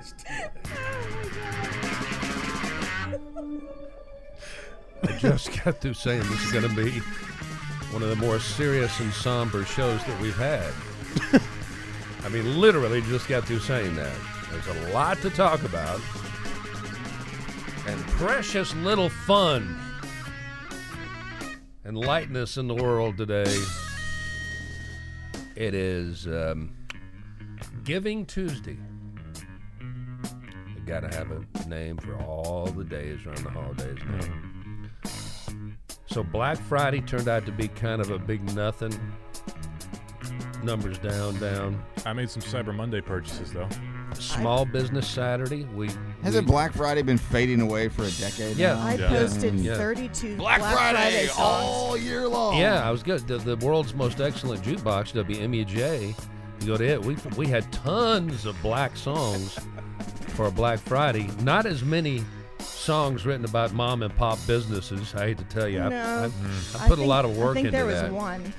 Christ. I just got through saying this is going to be one of the more serious and somber shows that we've had. I mean, literally just got through saying that. There's a lot to talk about. And precious little fun and lightness in the world today. It is um, Giving Tuesday. You gotta have a name for all the days around the holidays now. Mm-hmm. So Black Friday turned out to be kind of a big nothing. Numbers down, down. I made some Cyber Monday purchases though. Small Business Saturday. We Hasn't we- Black Friday been fading away for a decade? Yeah. now? I Yeah. posted Yeah. 32 Black, Black, Friday, songs. all year long. Yeah, I was good. The, the world's most excellent jukebox, WMEJ. You go to it. We we had tons of black songs for a Black Friday. Not as many songs written about mom and pop businesses. I hate to tell you, I, No. I, mm. I I put a think- lot of work I think into there was that. one.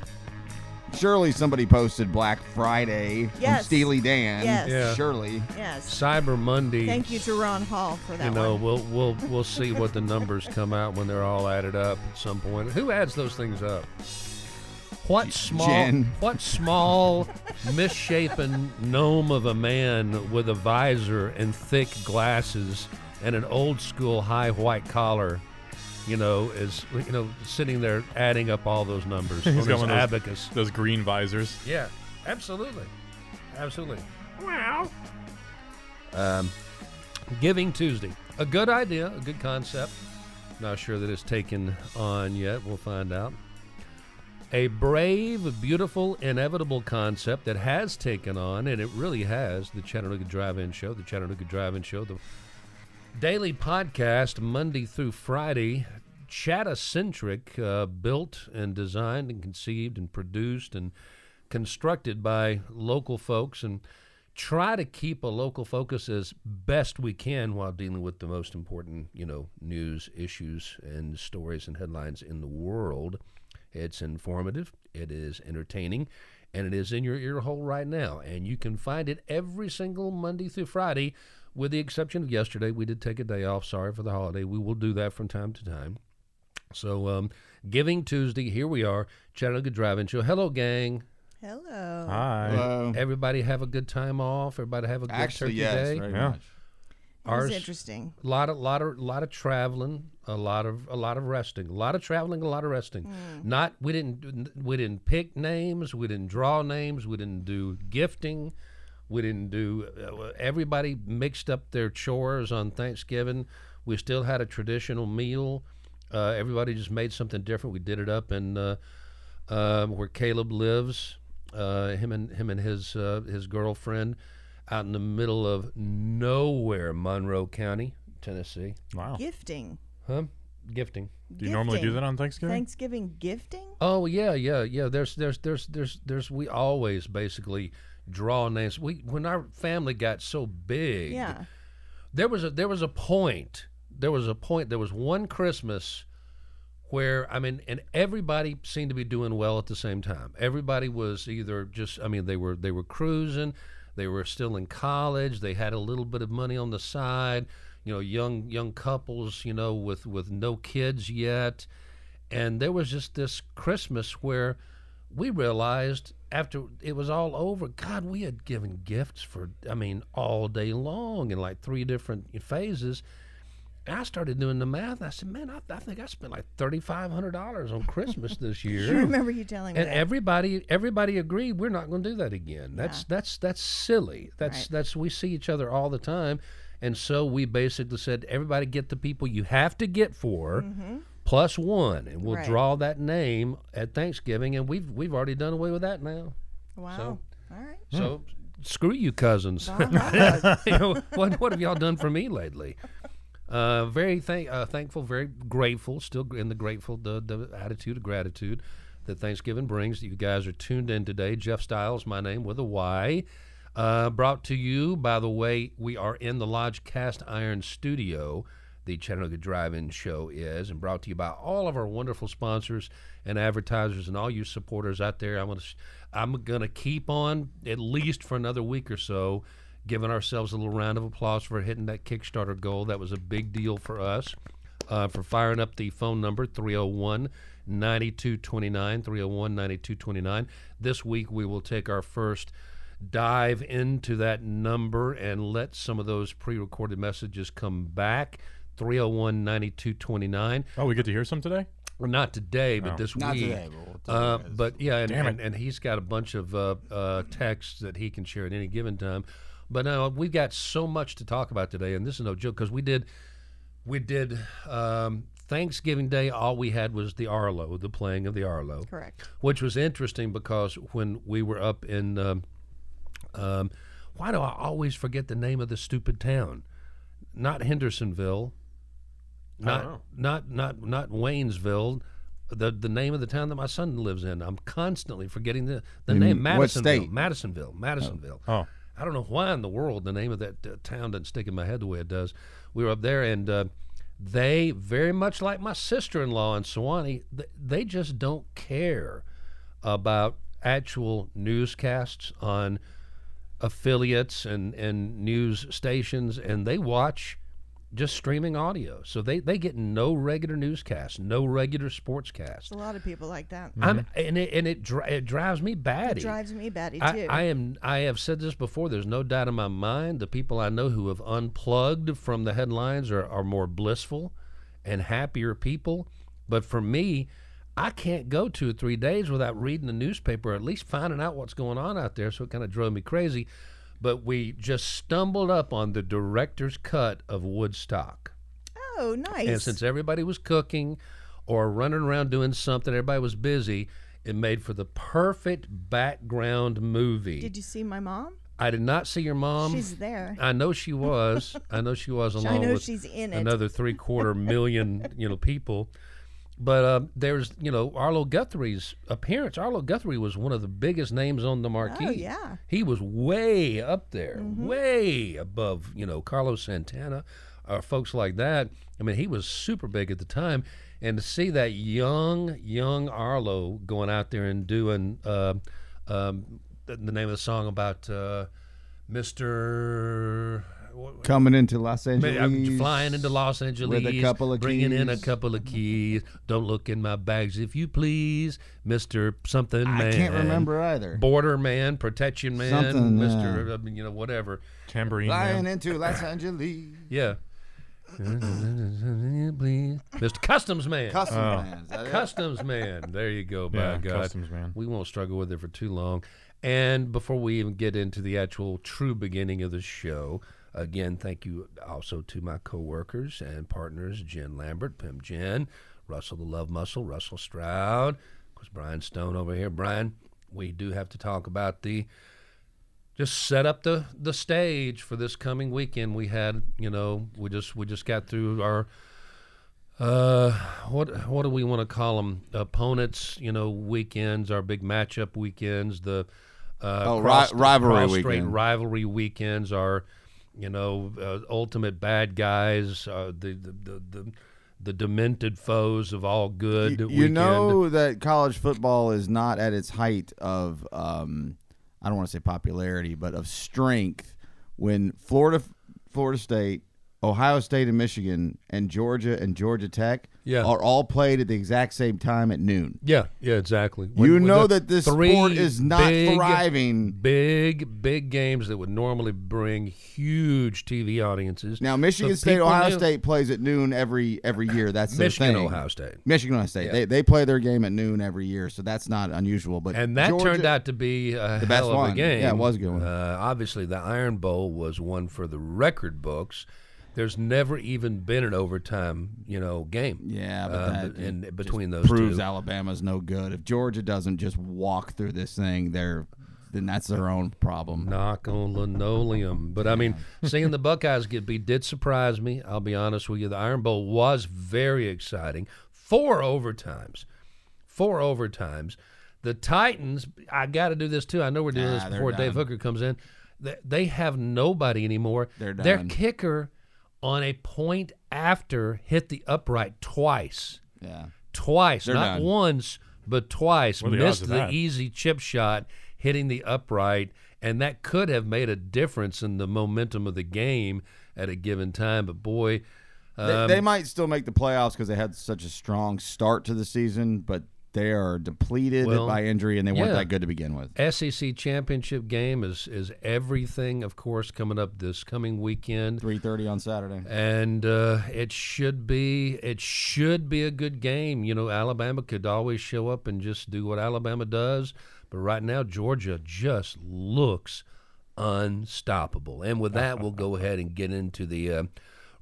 Surely somebody posted Black Friday from Steely Dan. Yes. Yeah. Surely. Yes. Cyber Monday. Thank you to Ron Hall for that you know, one. we'll we'll we'll see what the numbers come out when they're all added up at some point. Who adds those things up? What small Jen. what small misshapen gnome of a man with a visor and thick glasses and an old school high white collar, you know, is you know sitting there adding up all those numbers on He's his one of those- abacus. Those green visors. Yeah, absolutely, absolutely. Wow. Um, Giving Tuesday, a good idea, a good concept. Not sure that it's taken on yet. We'll find out. A brave, beautiful, inevitable concept that has taken on, and it really has, the Chattanooga Drive-In Show. The Chattanooga Drive-In Show, the daily podcast, Monday through Friday, Chatta-centric, uh, built and designed and conceived and produced and constructed by local folks and try to keep a local focus as best we can while dealing with the most important, you know, news issues and stories and headlines in the world. It's informative, it is entertaining, and it is in your ear hole right now. And you can find it every single Monday through Friday, with the exception of yesterday. We did take a day off. Sorry for the holiday. We will do that from time to time. So, um, Giving Tuesday, here we are, Chattanooga Drive-In Show. Hello, gang. Hello. Hi. Hello. Everybody have a good time off. Everybody have a good Actually, turkey yes, day. very Yeah. much. Ours- interesting. A lot of lot of lot of traveling, a lot of a lot of resting, a lot of traveling, a lot of resting. Not we didn't we didn't pick names, we didn't draw names, we didn't do gifting, we didn't do. Uh, everybody mixed up their chores on Thanksgiving. We still had a traditional meal. Uh, everybody just made something different. We did it up in uh, uh, where Caleb lives. Uh, him and him and his uh, his girlfriend out in the middle of nowhere, Monroe County, Tennessee. Wow. Gifting. Huh? Gifting. Do you normally do that on Thanksgiving? Thanksgiving gifting? Oh yeah, yeah, yeah. There's there's there's there's there's we always basically draw names. We when our family got so big, Yeah. there was a there was a point there was a point there was one christmas where i mean and everybody seemed to be doing well at the same time everybody was either just i mean they were they were cruising they were still in college. They had a little bit of money on the side. You know young young couples you know with with no kids yet. And there was just this christmas where we realized after it was all over, God, we had given gifts for, I mean, all day long in like three different phases. And I started doing the math. I said, man, I, I think I spent like $3,500 on Christmas this year. I remember you telling me and that. everybody, everybody agreed we're not going to do that again. That's that's that's silly. That's Right. that's we see each other all the time, and so we basically said, everybody get the people you have to get for, mm-hmm. plus one, and we'll Right. draw that name at Thanksgiving, and we've we've already done away with that now. wow. so- All right. So screw you, cousins. You know, what what have y'all done for me lately? Uh, very thank uh, thankful, very grateful, still in the grateful the, the attitude of gratitude that Thanksgiving brings. That you guys are tuned in today. Jeff Styles, my name with a Y. Uh, brought to you by the way, we are in the Lodge Cast Iron Studio. The Chattanooga Drive-In Show is, and brought to you by all of our wonderful sponsors and advertisers and all you supporters out there. I'm gonna, I'm gonna keep on at least for another week or so giving ourselves a little round of applause for hitting that Kickstarter goal. That was a big deal for us. Uh, for firing up the phone number 301 9229. 301 9229. This week we will take our first dive into that number and let some of those pre recorded messages come back. 301 9229. Oh, we get to hear some today? Well, not today, but Oh. this Not week. today, but we'll Uh, but yeah, and, Damn it. and, and he's got a bunch of uh, uh, texts that he can share at any given time. But uh, we've got so much to talk about today, and this is no joke because we did we did um, Thanksgiving Day. All we had was the Arlo, the playing of the Arlo, Correct. which was interesting because when we were up in um, um, why do I always forget the name of the stupid town? Not Hendersonville. Not not not not Waynesville. The the name of the town that my son lives in. I'm constantly forgetting the the In name. what Madisonville. state? Madisonville. Madisonville. Oh. I don't know why in the world the name of that uh, town doesn't stick in my head the way it does. We were up there, and uh, they very much like my sister-in-law in Sewanee. Th- they just don't care about actual newscasts on affiliates and, and news stations, and they watch just streaming audio. So they, they get no regular newscasts, no regular sportscasts. There's a lot of people like that. I'm mm-hmm. and it and it, dri- it drives me batty. It drives me batty I, too. I am. I have said this before. There's no doubt in my mind. The people I know who have unplugged from the headlines are, are more blissful and happier people. But for me, I can't go two or three days without reading the newspaper, or at least finding out what's going on out there. So it kind of drove me crazy. But we just stumbled up on the director's cut of Woodstock. oh, nice. And since everybody was cooking or running around doing something, everybody was busy, it made for the perfect background movie. Did you see my mom? I did not see your mom. She's there. I know she was. I know she was along I know with she's in it. another three quarter million, you know, people. But uh, there's, you know, Arlo Guthrie's appearance. Arlo Guthrie was one of the biggest names on the marquee. Oh, yeah. He was way up there, way above, you know, Carlos Santana, or folks like that. I mean, he was super big at the time. And to see that young, young Arlo going out there and doing uh, um, the, the name of the song about uh, Mr. what- Coming into Los Man, I'm Angeles. flying into Los Angeles, couple of bringing in a couple of keys. Don't look in my bags if you please, Mister Something Man. I can't remember either. Border man, protection man, Something, Mister, yeah. uh, you know, whatever. Tambourine Flying Man. into Los Angeles. Yeah. Mister Customs Man. Custom Oh. plans. That it? Customs Man. There you go. By Yeah, God. Customs Man. We won't struggle with it for too long. And before we even get into the actual true beginning of the show, again, thank you also to my coworkers and partners, Jen Lambert, Pim Jen, Russell the Love Muscle, Russell Stroud, of course, Brian Stone over here. Brian, we do have to talk about the just set up the the stage for this coming weekend. We had, you know, we just we just got through our uh, what what do we want to call them? Opponents, you know, weekends, our big matchup weekends, the uh, Oh, ri- rivalry weekend. rivalry weekends, our you know uh, ultimate bad guys, uh, the, the the the the demented foes of all good. You, you know that college football is not at its height of, um, I don't want to say popularity, but of strength when Florida, Florida State, Ohio State, and Michigan, and Georgia and Georgia Tech Yeah. are all played at the exact same time at noon. Yeah, yeah, exactly. you When- when know that this sport is not big- thriving. Big, big games that would normally bring huge TV audiences. Now Michigan So State, Ohio knew- State plays at noon every every year. That's their Michigan, thing. Ohio State. Michigan, Ohio State. Yeah. They, they play their game at noon every year, so that's not unusual. But And that Georgia- turned out to be The best of one. game. Yeah, it was a good one. Uh, obviously, the Iron Bowl was one for the record books. There's never even been an overtime, you know, game. Yeah, but uh, that in between those proves two. Alabama's no good. If Georgia doesn't just walk through this thing, they're then that's their own problem. knock on linoleum. But I mean, seeing the Buckeyes get beat did surprise me. I'll be honest with you. The Iron Bowl was very exciting. Four overtimes. Four overtimes. The Titans, I got to do this too. I know we're doing Nah, this before Dave. Hooker comes in. They, they have nobody anymore. They're Their kicker on a point after hit the upright twice Yeah. twice, They're not done. once, but twice. What are the odds Missed of the that? easy chip shot, hitting the upright, and that could have made a difference in the momentum of the game at a given time. But boy, They, um, they might still make the playoffs because they had such a strong start to the season, but they are depleted Well, by injury and they weren't that good to begin with. SEC championship game is is everything. Of course, coming up this coming weekend. Three thirty on Saturday. and uh, it should be it should be a good game. You know, Alabama could always show up and just do what Alabama does, but right now Georgia just looks unstoppable. And with that, we'll go ahead and get into the uh,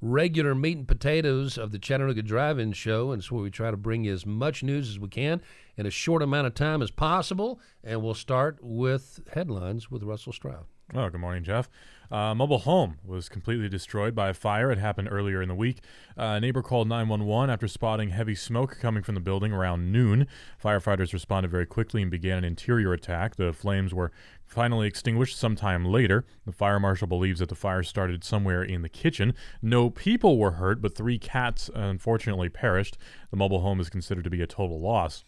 regular meat and potatoes of the Chattanooga Drive-In Show, and it's where we try to bring you as much news as we can in a short amount of time as possible. And we'll start with headlines with Russell Stroud. Oh, good morning, Jeff. Uh, mobile home was completely destroyed by a fire. It happened earlier in the week. Uh, a neighbor called 911 after spotting heavy smoke coming from the building around noon. Firefighters responded very quickly and began an interior attack. The flames were finally extinguished sometime later. The fire marshal believes that the fire started somewhere in the kitchen. No people were hurt, but three cats unfortunately perished. The mobile home is considered to be a total loss.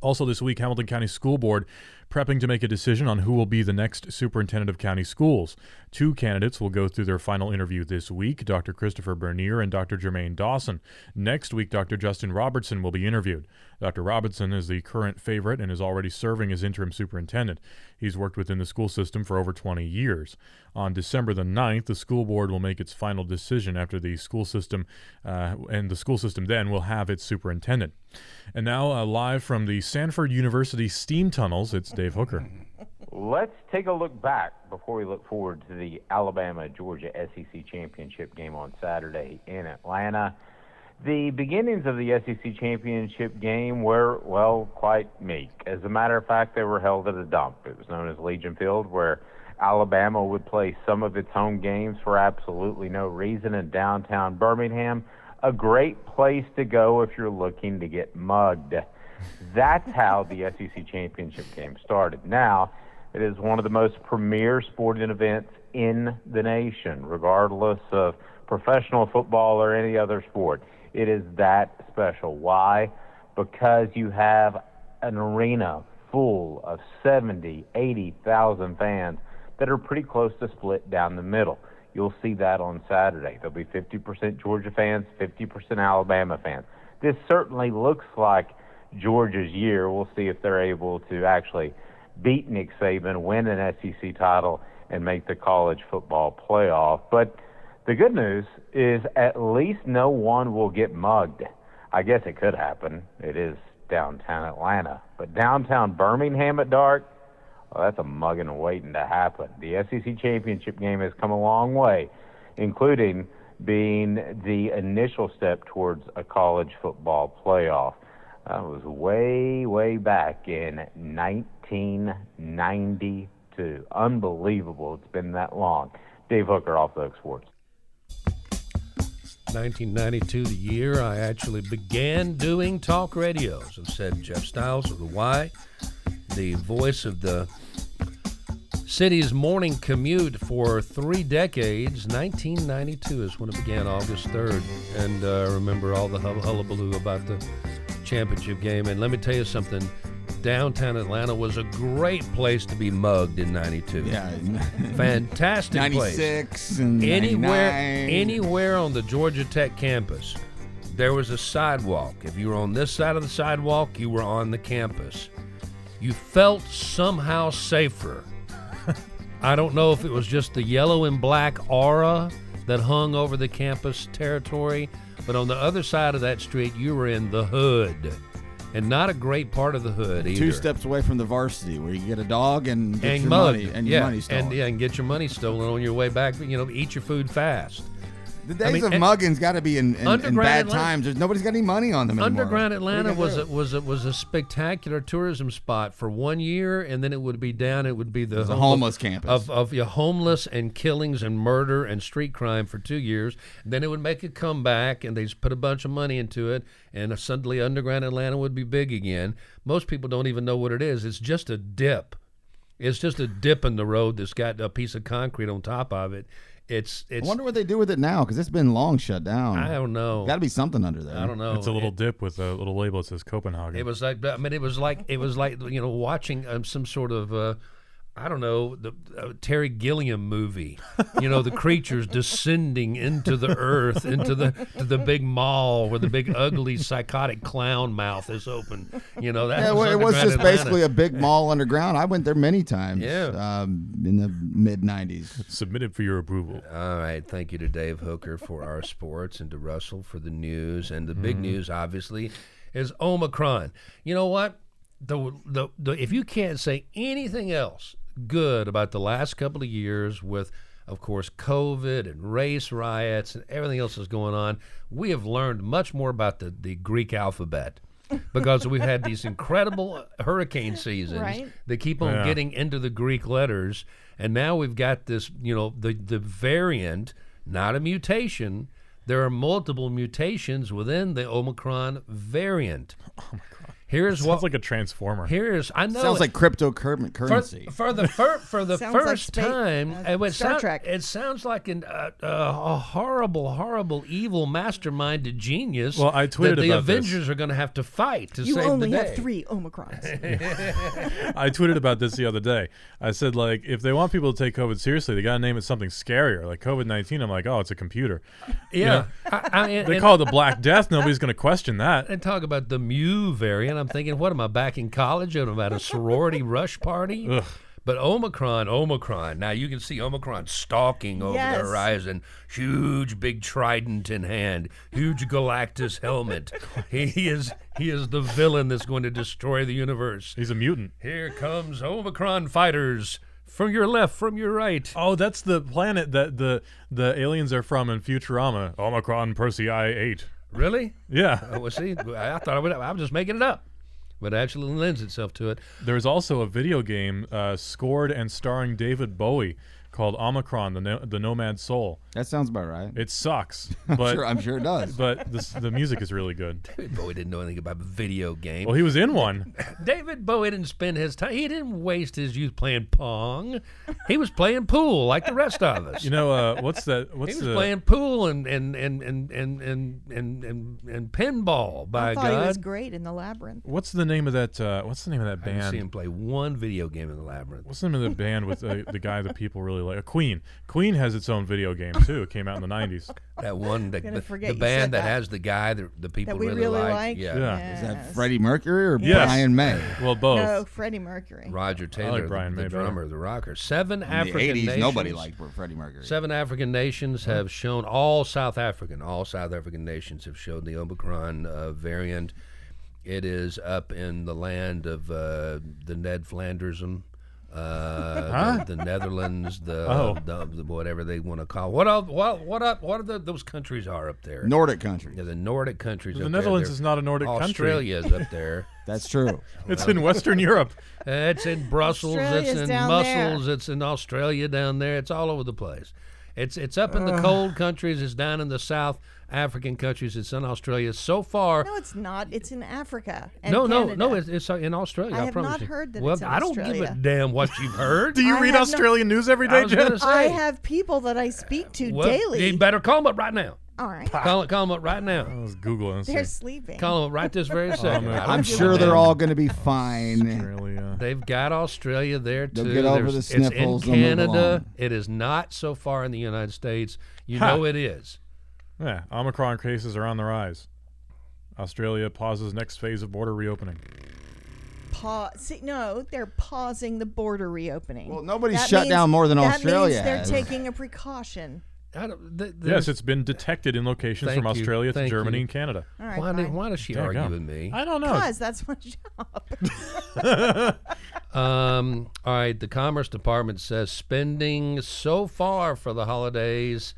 Also, this week, Hamilton County School Board prepping to make a decision on who will be the next superintendent of county schools. Two candidates will go through their final interview this week Dr. Christopher Bernier and Dr. Jermaine Dawson. Next week, Dr. Justin Robertson will be interviewed. Dr. Robertson is the current favorite and is already serving as interim superintendent. He's worked within the school system for over 20 years. On December the 9th, the school board will make its final decision after the school system, uh, and the school system then will have its superintendent. And now, uh, live from the Sanford University steam tunnels, it's Hooker. Let's take a look back before we look forward to the Alabama Georgia SEC Championship game on Saturday in Atlanta. The beginnings of the SEC Championship game were, well, quite meek. As a matter of fact, they were held at a dump. It was known as Legion Field, where Alabama would play some of its home games for absolutely no reason in downtown Birmingham. A great place to go if you're looking to get mugged. That's how the SEC Championship game started. Now, it is one of the most premier sporting events in the nation, regardless of professional football or any other sport. It is that special. Why? Because you have an arena full of 70, 80,000 fans that are pretty close to split down the middle. You'll see that on Saturday. There'll be 50% Georgia fans, 50% Alabama fans. This certainly looks like Georgia's year. We'll see if they're able to actually beat Nick Saban, win an SEC title, and make the college football playoff. But the good news is at least no one will get mugged. I guess it could happen. It is downtown Atlanta. But downtown Birmingham at dark, well, that's a mugging waiting to happen. The SEC championship game has come a long way, including being the initial step towards a college football playoff. That was way, way back in 1992. Unbelievable. It's been that long. Dave Hooker, off the Sports. 1992, the year I actually began doing talk radio. As I've said, Jeff Styles of the Y, the voice of the city's morning commute for three decades. 1992 is when it began, August 3rd. And uh, remember all the hullabaloo about the championship game. And let me tell you something downtown Atlanta was a great place to be mugged in 92. Yeah, Fantastic place ninety six and anywhere 99. anywhere on the Georgia Tech campus there was a sidewalk if you were on this side of the sidewalk you were on the campus you felt somehow safer i don't know if it was just the yellow and black aura that hung over the campus territory but on the other side of that street you were in the hood and not a great part of the hood either two steps away from the varsity where you get a dog and get and your mugged. money and yeah, your money stolen. and yeah, and get your money stolen on your way back. You know, eat your food fast. The days I mean, of eh, and- mugging's got to be in, in, in bad Atlanta- times. There's nobody's got any money on them anymore. Underground What are you Atlanta was do? a, was a, was a spectacular tourism spot for one year, and then it would be down. It would be the was a homeless campus. of of your homeless and killings and murder and street crime for two years. then it would make a comeback, and they just put a bunch of money into it, and suddenly Underground Atlanta would be big again. Most people don't even know what it is. It's just a dip. It's just a dip in the road that's got a piece of concrete on top of it. It's I wonder what they do with it now because it's been long shut down. I don't know. Got to be something under there. I don't know. It's a little It- dip with a little label that says Copenhagen. It was like I mean, it was like it was like you know watching um, some sort of uh, I don't know the uh, Terry Gilliam movie. You know, the creatures descending into the earth, into the to the big mall where the big ugly psychotic clown mouth is open. You know that. Yeah, well, it was just Atlanta. basically a big mall underground. I went there many times. Yeah. Um, in the mid '90s. Submitted for your approval. All right. Thank you to Dave Hooker for our sports and to Russell for the news. And the big news, obviously, is Omicron. You know what? The, the, the, if you can't say anything else good about the last couple of years with, of course, COVID and race riots and everything else that's going on, we have learned much more about the, the Greek alphabet. because we've had these incredible hurricane seasons Right. that keep on Yeah. getting into the Greek letters, and now we've got this, you know, the the variant, not a mutation. There are multiple mutations within the Omicron variant. Oh my god! Here's Sounds what. like a transformer. here's I know. Sounds it- like cryptocurrency. for, for the fir- for the Sounds like first time, uh, it, Star sound- Trek. it sounds like an, uh, uh, a horrible, horrible, evil, masterminded genius. Well, I tweeted that the about this. Avengers are going to have to fight to You save only have three Omicrons. I tweeted about this the other day. I said like, if they want people to take COVID seriously, they gotta name it something scarier, like COVID nineteen. I'm like, oh, it's a computer. Yeah, I, I, and, They and- call it the Black Death. Nobody's gonna question that. and talk about the Mu variant. I'm thinking, what am I back in college? Am I'm at a sorority rush party? Ugh. But Omicron, Omicron. Now you can see Omicron stalking over Yes. the horizon. Huge, big trident in hand. Huge Galactus helmet. he is he is the villain that's going to destroy the universe. He's a mutant. Here comes Omicron fighters from your left, from your right. Oh, that's the planet that the the aliens are from in Futurama. Omicron Persei eight. Really? Yeah. Oh, well, see, I thought I, would, I was just making it up, but actually lends itself to it. There's also a video game uh, scored and starring David Bowie called Omicron: The no- The Nomad Soul. that sounds about right. It sucks, I'm but sure, I'm sure it does. but the, the music is really good. David Bowie didn't know anything about video games. Well, he was in one. David Bowie didn't spend his time. He didn't waste his youth playing pong. He was playing pool like the rest of us. You know, uh, what's that? he What's was the? playing pool and and and and and and and, and, and pinball. By I thought he was great in the labyrinth. What's the name of that? Uh, what's the name of that I see him play one video game in the labyrinth. What's the name of the band with uh, the guy that people really like? a Queen. Queen has its own video game too. It came out in the '90s. That one, the, the, the band that, that. has the guy that the people That we really, really like. like? Yeah. Yeah. Is that Freddie Mercury or Yes. Brian May? Well, both. No, Freddie Mercury. Roger Taylor, the- Brian the, May better. drummer, the rocker. Seven In African the 80s, nations. nobody liked Freddie Mercury. Seven African nations have shown, all South African, all South African nations have shown the Omicron uh, variant. It is up in the land of uh, the Ned Flandersum, uh, Huh? the, the Netherlands, the, Oh. the, the whatever they want to call. What else, what what up? What are the, those countries are up there? Nordic country. Yeah, the Nordic countries. The up Netherlands there. is not a Nordic country. Australia is up there. That's true. It's in Western Europe. Uh, It's in Brussels. Australia's it's in down Muscles. It's in Australia down there. It's all over the place. It's it's up in the cold countries. It's down in the South African countries. It's in Australia. So far, No, it's not. It's in Africa. And no, no, Canada. no. It's, it's uh, in Australia. I I, have promise not you. heard that Well, it's in I don't give a damn what you've heard. Do you I read have no- Australian news every day, I Jen? I have people that I speak to Well, daily. You better call them up right now. All right. Call, call them up right now. I now. was googling. and They're see. sleeping. Call them up right this very second. man. I don't I'm sure they're all going to be fine. Australia. They've got Australia there too. They'll get over There's- the It's sniffles, in they'll move Canada. It is not so far in the United States. You Ha. know it is. Yeah, Omicron cases are on the rise. Australia pauses next phase of border reopening. Pause. no, they're pausing the border reopening. Well, nobody's That shut means- down more than that Australia Means they're has. taking a precaution. I don't, th- Yes, it's been detected in locations Thank from you, Australia to thank Germany you. and Canada. All right, why, did, why does she There you argue go. with me? I don't know. Because that's my job. Um, all right, the Commerce Department says spending so far for the holidays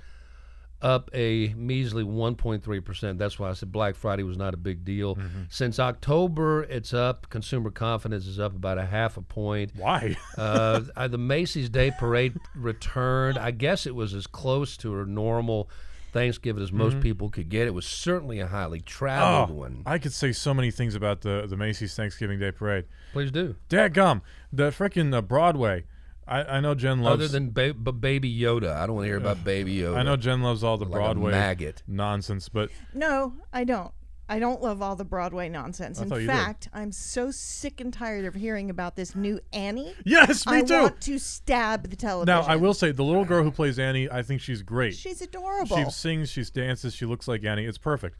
up a measly 1.3%. That's why I said Black Friday was not a big deal. Since October, it's up. Consumer confidence is up about a half a point. Why? uh, uh, the Macy's Day Parade returned. I guess it was as close to a normal Thanksgiving as most people could get. It was certainly a highly traveled oh, one. I could say so many things about the the Macy's Thanksgiving Day Parade. Please do. Dadgum, the freaking uh, Broadway. I, I know Jen loves. Other than ba- b- Baby Yoda, I don't want to hear about Baby Yoda. I know Jen loves all the Like a Broadway maggot. nonsense, but no, I don't. I don't love all the Broadway nonsense. In thought you did. fact, I'm so sick and tired of hearing about this new Annie. Yes, me I too. want to stab the television. Now, I will say the little girl who plays Annie, I think she's great. She's adorable. She sings, she dances, she looks like Annie. It's perfect.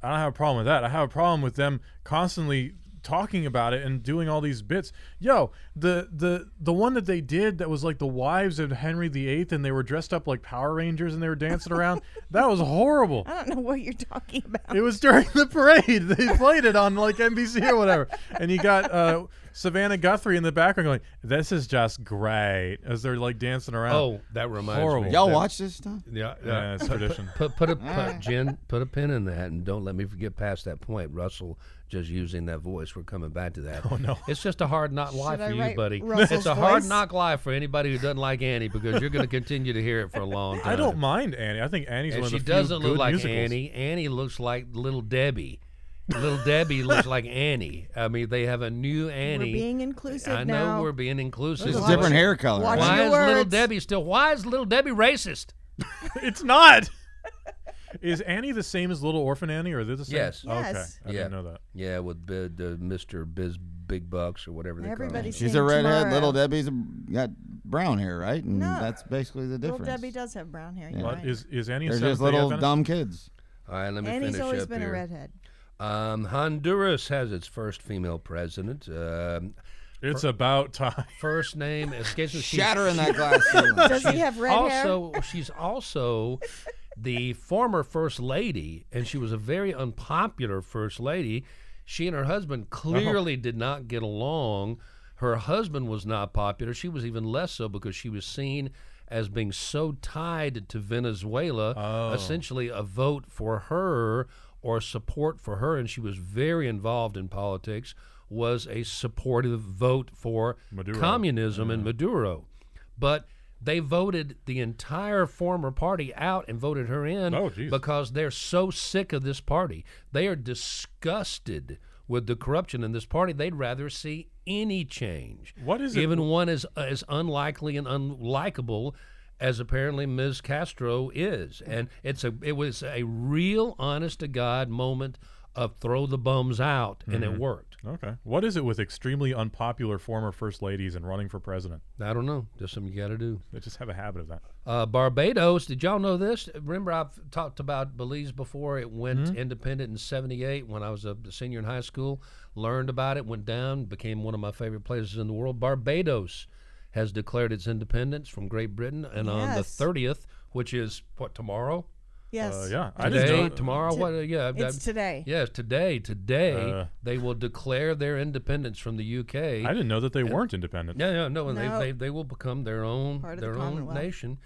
I don't have a problem with that. I have a problem with them constantly talking about it and doing all these bits. Yo, the the the one that they did that was like the wives of Henry VIII and they were dressed up like Power Rangers and they were dancing around. That was horrible. I don't know what you're talking about. It was during the parade. They played it on like NBC or whatever. And you got uh, Savannah Guthrie in the background going, "This is just great," as they're like dancing around. Oh, that reminds Horrible. me. Y'all That- watch this stuff? Yeah, yeah, it's tradition. Put put a put, Jen put a pin in that and don't let me forget past that point. Russell just using that voice. We're coming back to that. Oh no. It's just a hard knock life Should I for you, buddy. Russell's it's a hard knock life for anybody who doesn't like Annie because you're going to continue to hear it for a long time. I don't mind Annie. I think Annie's And one of the she doesn't look good like musicals. Annie. Annie looks like Little Debbie. Little Debbie looks like Annie. I mean, they have a new Annie. We're being inclusive now. I know now. we're being inclusive. It's a different hair color. watch? Why your is Little. Debbie still? Why is Little Debbie racist? it's not. Is Annie the same as Little Orphan Annie, or are they the same? Yes. Okay, Yes. I Yeah. didn't know that. Yeah, with Bi- the Mr. Biz Big Bucks or whatever they Everybody's call She's a redhead. tomorrow. Little Debbie's a, got brown hair, right? And No. that's basically the Little difference. Debbie does have brown hair. You're What right. is is Annie? a They're Seventh just Day little Adventist? dumb kids. them. All right, let me Annie's finish always up been here. a redhead. Um, Honduras has its first female president. Um, It's about time. first name escapes me. She's- Shatter in that glass ceiling. Does he have red hair? also she's also the former first lady and she was a very unpopular first lady she and her husband oh. clearly did not get along. Her husband was not popular. She was even less so because she was seen as being so tied to venezuela Oh. essentially a vote for her or support for her and she was very involved in politics was a supportive vote for Maduro. communism and maduro. But they voted the entire former party out and voted her in Oh, because they're so sick of this party. They are disgusted with the corruption in this party. They'd rather see any change. What is it- even one as as unlikely and unlikable as apparently Ms. Castro is. And it's a it was a real honest to God moment of throw the bums out and Mm-hmm. it worked. Okay. What is it with extremely unpopular former first ladies and running for president? I don't know. Just something you got to do. They just have a habit of that. Uh, Barbados, did y'all know this? Remember, I've talked about Belize before. It went Mm-hmm. independent in '78 when I was a senior in high school. Learned about it, went down, became one of my favorite places in the world. Barbados has declared its independence from Great Britain, and on the 30th, which is what tomorrow, Yes. Uh, yeah, today, didn't know. tomorrow, To- what? Uh, yeah, It's that- today. Yes, today. Today, Uh, they will declare their independence from the UK. I didn't know that they weren't independent. Yeah, yeah, no, No. They, they they will become their own Part of the their own Commonwealth. nation.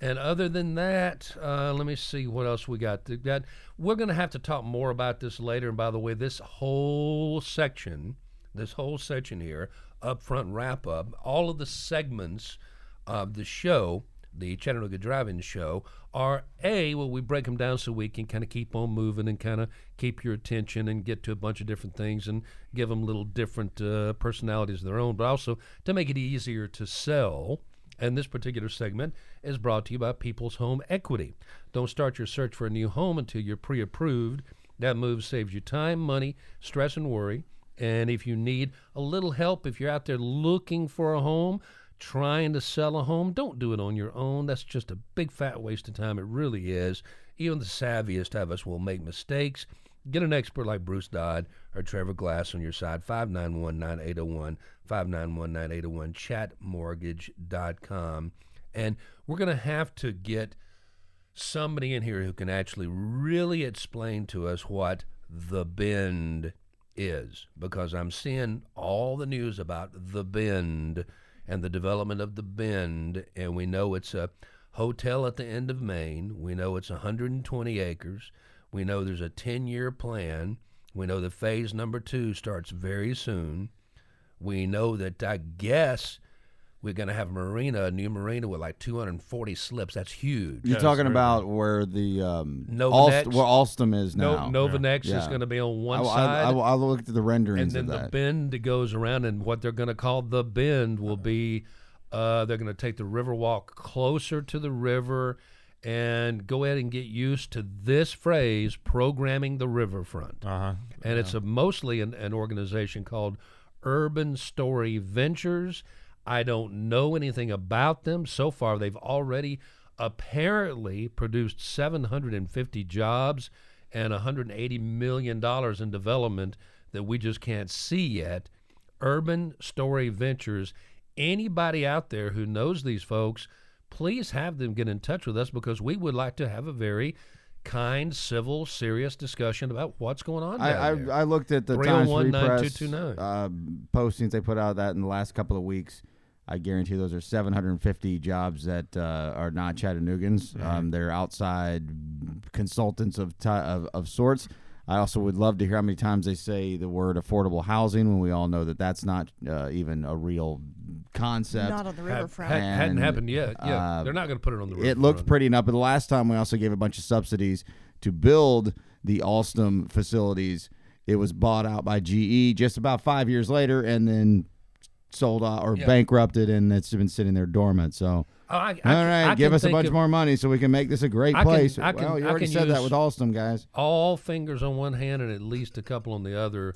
And other than that, uh, let me see what else we got. That we're going to have to talk more about this later. And by the way, this whole section, this whole section here, up front wrap up, all of the segments of the show, the Chattanooga Drive-In Show, are a well, we break them down so we can kind of keep on moving and kind of keep your attention and get to a bunch of different things and give them little different uh, personalities of their own, but also to make it easier to sell. And this particular segment is brought to you by People's Home Equity. Don't start your search for a new home until you're pre approved. That move saves you time, money, stress, and worry. And if you need a little help, if you're out there looking for a home, trying to sell a home, don't do it on your own. That's just a big fat waste of time. It really is. Even the savviest of us will make mistakes. Get an expert like Bruce Dodd or Trevor Glass on your side. 591 9801, 591 9801, chatmortgage.com. And we're going to have to get somebody in here who can actually really explain to us what the bend is because I'm seeing all the news about the bend and the development of the bend and we know it's a hotel at the end of Main. We know it's 120 acres. We know there's a 10 year plan. We know the phase number 2 starts very soon. We know that I guess we're going to have a marina, a new marina with like 240 slips. That's huge. You're it's talking very about where the um, Novonix? Alst- where Alstom is No, now. Novonix is Yeah. going to be on one I, side. I, I, I looked at the and renderings then of the that. bend that goes around, and what they're going to call the bend will be uh, they're going to take the river walk closer to the river, and go ahead and get used to this phrase, programming the riverfront. Uh huh. And it's a, mostly an, an organization called Urban Story Ventures. I don't know anything about them. So far, they've already apparently produced 750 jobs and 180 million dollars in development that we just can't see yet. Urban Story Ventures. Anybody out there who knows these folks, please have them get in touch with us because we would like to have a very kind, civil, serious discussion about what's going on. I. I, I looked at the Times Free Press uh, postings they put out that in the last couple of weeks. I guarantee those are 750 jobs that uh, are not Chattanoogan's. Um, they're outside consultants of, ti of of sorts. I also would love to hear how many times they say the word affordable housing when we all know that that's not uh, even a real concept. Not on the Had- riverfront. had- hadn't happened yet. Yeah, uh, they're not going to put it on the roof. it looked pretty enough. But the last time we also gave a bunch of subsidies to build the Alstom facilities. It was bought out by GE just about five years later, and then sold out or Yeah. bankrupted, and it's been sitting there dormant. So, Oh, I, I all can- I give us a bunch of more money so we can make this a great can- place. I can- well, you already said that with Alstom, guys. All fingers on one hand and at least a couple on the other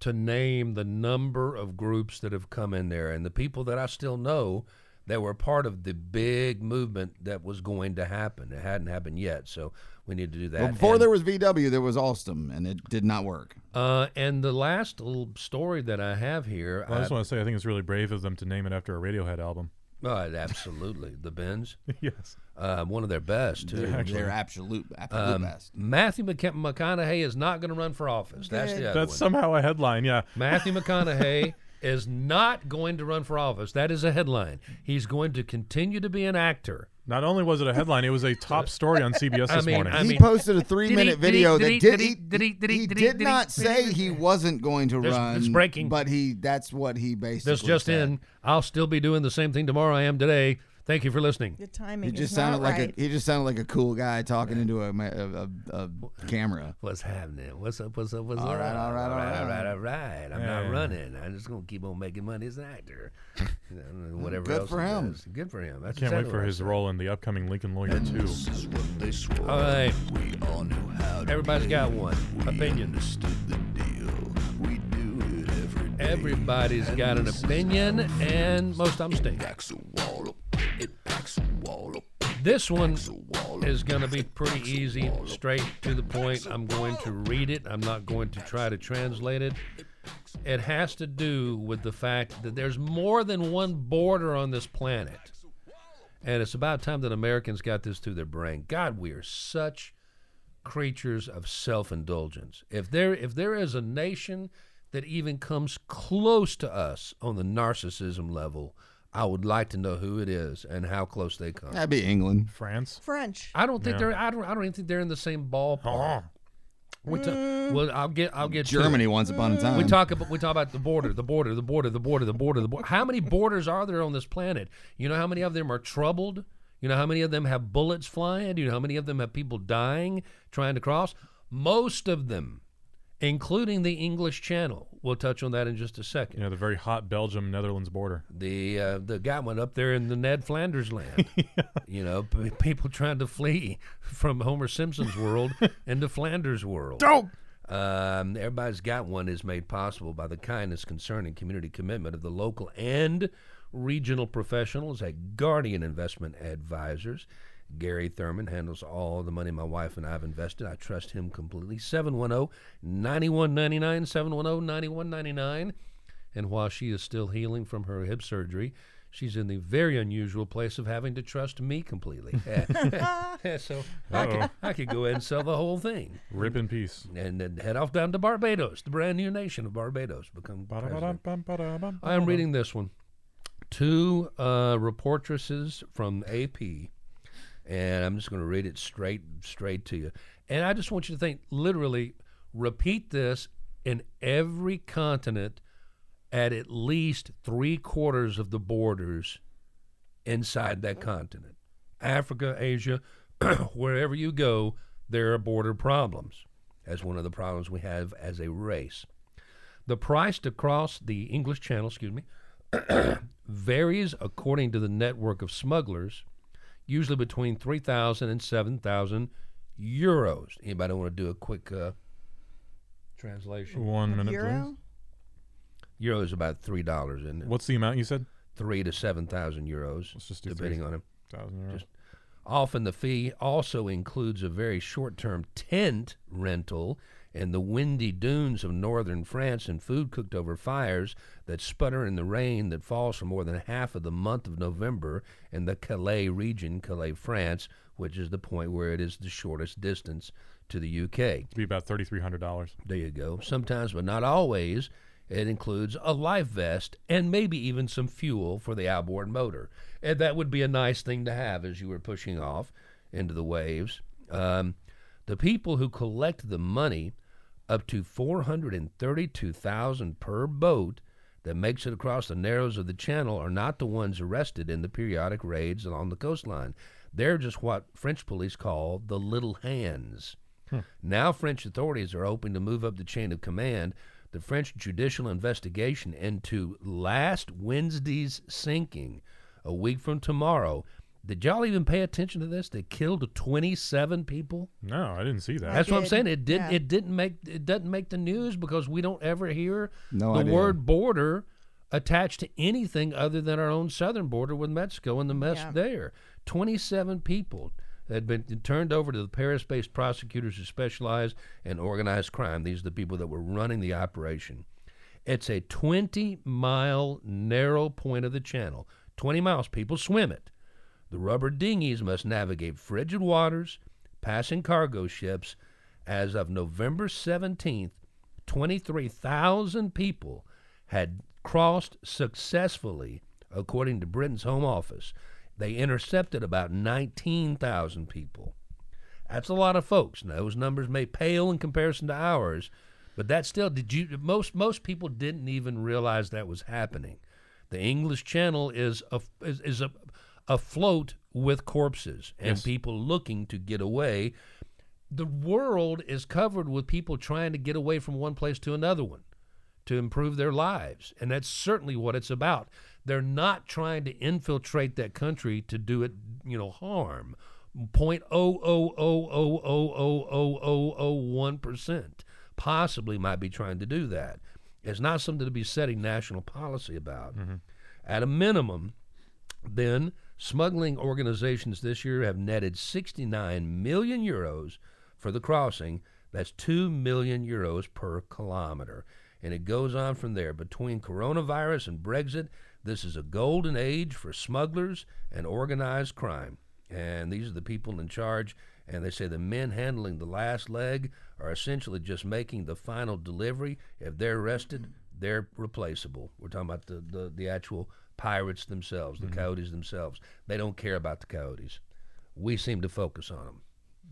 to name the number of groups that have come in there and the people that I still know that were part of the big movement that was going to happen. It hadn't happened yet, so we need to do that. Well, before And- there was VW, there was Alstom, and it did not work. Uh, and the last little story that I have here, Well, I just I- want to say I think it's really brave of them to name it after a Radiohead album. oh, absolutely, the Bends. yes. uh, one of their best too. Actually. They're absolute, absolute Um, best. Matthew McC- McConaughey is not going to run for office. That's the other That's one. somehow a headline. Yeah. Matthew McConaughey is not going to run for office. That is a headline. He's going to continue to be an actor. Not only was it a headline, it was a top story on CBS I this mean, morning. I he mean- posted a three-minute video that did did he- he, did he- did he- he did he- did did not say he- he wasn't going to This- run. it's breaking. but he that's what he basically. This just said. in. I'll still be doing the same thing tomorrow I am today. Thank you for listening. The timing He just is sounded not like right. a he just sounded like a cool guy talking into a, a, a, a camera. What's happening? What's up? What's up? What's All up? right, all right, all all right, all right. right, all right. I'm Yeah. not running. I'm just gonna keep on making money as an actor. You know, Whatever Good else for him. does. Good for him. That's Can't wait for his role in the upcoming Lincoln Lawyer 2. All right. Everybody's got one opinion. Everybody's got an opinion, and most of them stink. This one is going to be pretty easy, straight to the point. I'm going to read it. I'm not going to try to translate it. It has to do with the fact that there's more than one border on this planet. And it's about time that Americans got this through their brain. God, we are such creatures of self-indulgence. If there if there is a nation that even comes close to us on the narcissism level, I would like to know who it is and how close they come. That'd be England. France? French. I don't think Yeah. they're I don't I don't even think they're in the same ballpark. Uh-huh. We ta- mm. well, I'll get I'll get to it. Germany once upon a time. We talk about we talk about the border, the border, the border, the border, the border, the border. How many borders are there on this planet? You know how many of them are troubled? You know how many of them have bullets flying? Do you know how many of them have people dying trying to cross? Most of them, including the English Channel. We'll touch on that in just a second. You know, the very hot Belgium Netherlands border. The uh, the guy went up there in the Ned Flanders land. You know, p- people trying to flee from Homer Simpson's world into Flanders' world. Dope! Um, everybody's got one is made possible by the kindness, concern, and community commitment of the local and regional professionals at Guardian Investment Advisors. Gary Thurman handles all the money my wife and I have invested. I trust him completely. 710 9199, 710 9199. And while she is still healing from her hip surgery, she's in the very unusual place of having to trust me completely. so I could, I could go ahead and sell the whole thing Rip in peace. and then head off down to Barbados, the brand new nation of Barbados, become. I am reading this one. Two uh, reportresses from AP, and I'm just going to read it straight straight to you. And I just want you to think, literally, repeat this in every continent at at least three quarters of the borders inside that continent. Africa, Asia, wherever you go, there are border problems. That's one of the problems we have as a race. The price to cross the English Channel, excuse me, varies according to the network of smugglers usually between 3,000 and 7,000 euros. Anybody want to do a quick uh, translation? One minute, Euro? please. Euro is about three dollars, and What's the amount you said? three to seven thousand euros, Let's just do depending on it. 3,000 euros. Just- Often the fee also includes a very short-term tent rental in the windy dunes of northern France and food cooked over fires that sputter in the rain that falls for more than half of the month of November in the Calais region, Calais, France, which is the point where it is the shortest distance to the UK. It'd be about $3,300. There you go. Sometimes, but not always, it includes a life vest and maybe even some fuel for the outboard motor. And that would be a nice thing to have as you were pushing off into the waves. Um, the people who collect the money, up to 432,000 per boat that makes it across the narrows of the channel, are not the ones arrested in the periodic raids along the coastline. They're just what French police call the little hands. Now, French authorities are hoping to move up the chain of command. The French judicial investigation into last Wednesday's sinking, a week from tomorrow. Did y'all even pay attention to this? They killed 27 people. No, I didn't see that. That's what I'm saying. It didn't. yeah. It didn't make. It doesn't make the news because we don't ever hear No the idea. word border attached to anything other than our own southern border with Mexico and the mess Yeah. there. 27 people had been turned over to the Paris-based prosecutors who specialize in organized crime. These are the people that were running the operation. It's a 20-mile narrow point of the channel. 20 miles. People swim it. The rubber dinghies must navigate frigid waters, passing cargo ships. As of November 17th, 23,000 people had crossed successfully, according to Britain's Home Office. They intercepted about 19,000 people. That's a lot of folks. Now, those numbers may pale in comparison to ours, but that still did you most most people didn't even realize that was happening. The English Channel is a, is, is a, afloat with corpses and Yes. people looking to get away. The world is covered with people trying to get away from one place to another one to improve their lives. And that's certainly what it's about. They're not trying to infiltrate that country to do it, you know, harm. Point oh oh oh oh oh oh oh oh oh one percent possibly might be trying to do that. It's not something to be setting national policy about. Mm-hmm. At a minimum, then smuggling organizations this year have netted 69 million euros for the crossing. That's 2 million euros per kilometer. And it goes on from there. Between coronavirus and Brexit, this is a golden age for smugglers and organized crime. And these are the people in charge. And they say the men handling the last leg are essentially just making the final delivery. If they're arrested, they're replaceable. We're talking about the, the, the actual pirates themselves, the mm-hmm. coyotes themselves. They don't care about the coyotes. We seem to focus on them.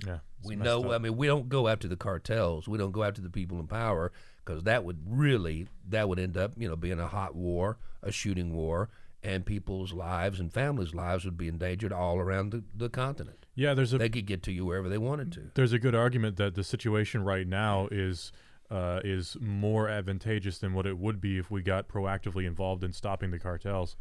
Yeah. We know. I mean, we don't go after the cartels. We don't go after the people in power because that would really that would end up, you know, being a hot war, a shooting war, and people's lives and families' lives would be endangered all around the, the continent. yeah, there's a They could get to you wherever they wanted to. there's a good argument that the situation right now is uh, is more advantageous than what it would be if we got proactively involved in stopping the cartels.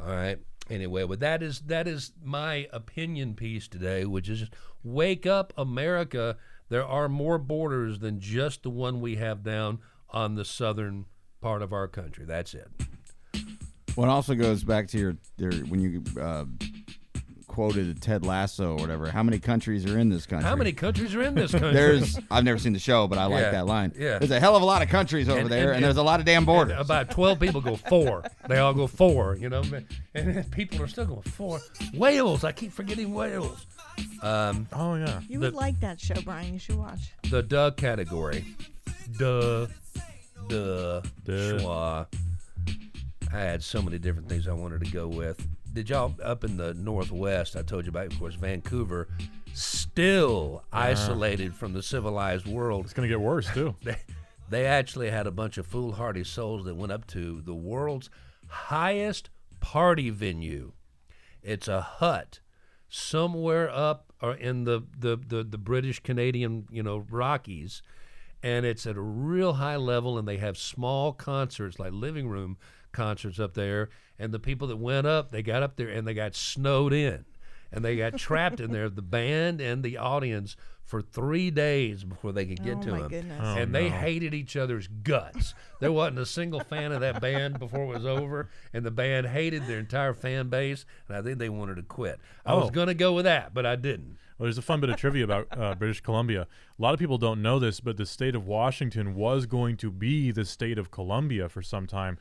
All right. Anyway, but that is that is my opinion piece today, which is wake up, America. There are more borders than just the one we have down on the southern part of our country. That's it. Well, it also goes back to your, your when you uh, quoted Ted Lasso or whatever. How many countries are in this country? How many countries are in this country? There's I've never seen the show, but I like Yeah, that line. yeah. There's a hell of a lot of countries over And- there, and- and, there's a lot of damn borders. About 12 people go four. They all go four, you know. And people are still going four. Wales. I keep forgetting Wales. Um, Oh yeah. You The- would like that show, Brian. You should watch. the duh category. Duh. Duh. Duh. Schwa. I had so many different things I wanted to go with. Did y'all up in the northwest? I told you about, of course, Vancouver, still isolated from the civilized world. It's gonna get worse too. They, they actually had a bunch of foolhardy souls that went up to the world's highest party venue. It's a hut somewhere up or in the, the, the, the British Canadian, you know, Rockies. And it's at a real high level, and they have small concerts, like living room concerts up there. And the people that went up, they got up there and they got snowed in. and they got trapped in there, the band and the audience, for three days before they could get Oh to my him. goodness. Oh, and they no. hated each other's guts. There wasn't a single fan of that band before it was over, and the band hated their entire fan base, and I think they wanted to quit. I was Oh. going to go with that, but I didn't. Well, there's a fun bit of trivia about uh, British Columbia. A lot of people don't know this, but the state of Washington was going to be the state of Columbia for some time,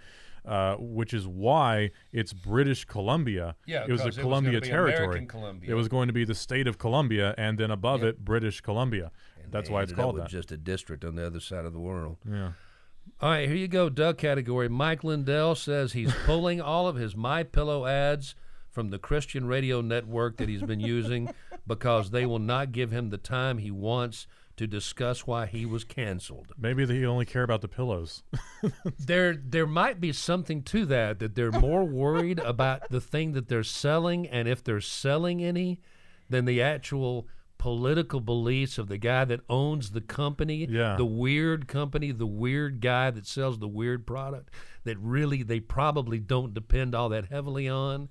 uh, which is why it's British Columbia. Yeah, it was a it was Columbia territory. Columbia. It was going to be the state of Columbia, and then above Yep. it, British Columbia. That's why it's called with that. Just a district on the other side of the world. yeah. All right, here you go, Doug category. Mike Lindell says he's pulling all of his My Pillow ads from the Christian radio network that he's been using because they will not give him the time he wants to discuss why he was canceled. Maybe they only care about the pillows. There there might be something to that that they're more worried about the thing that they're selling and if they're selling any than the actual political beliefs of the guy that owns the company, Yeah. the weird company, the weird guy that sells the weird product that really they probably don't depend all that heavily on.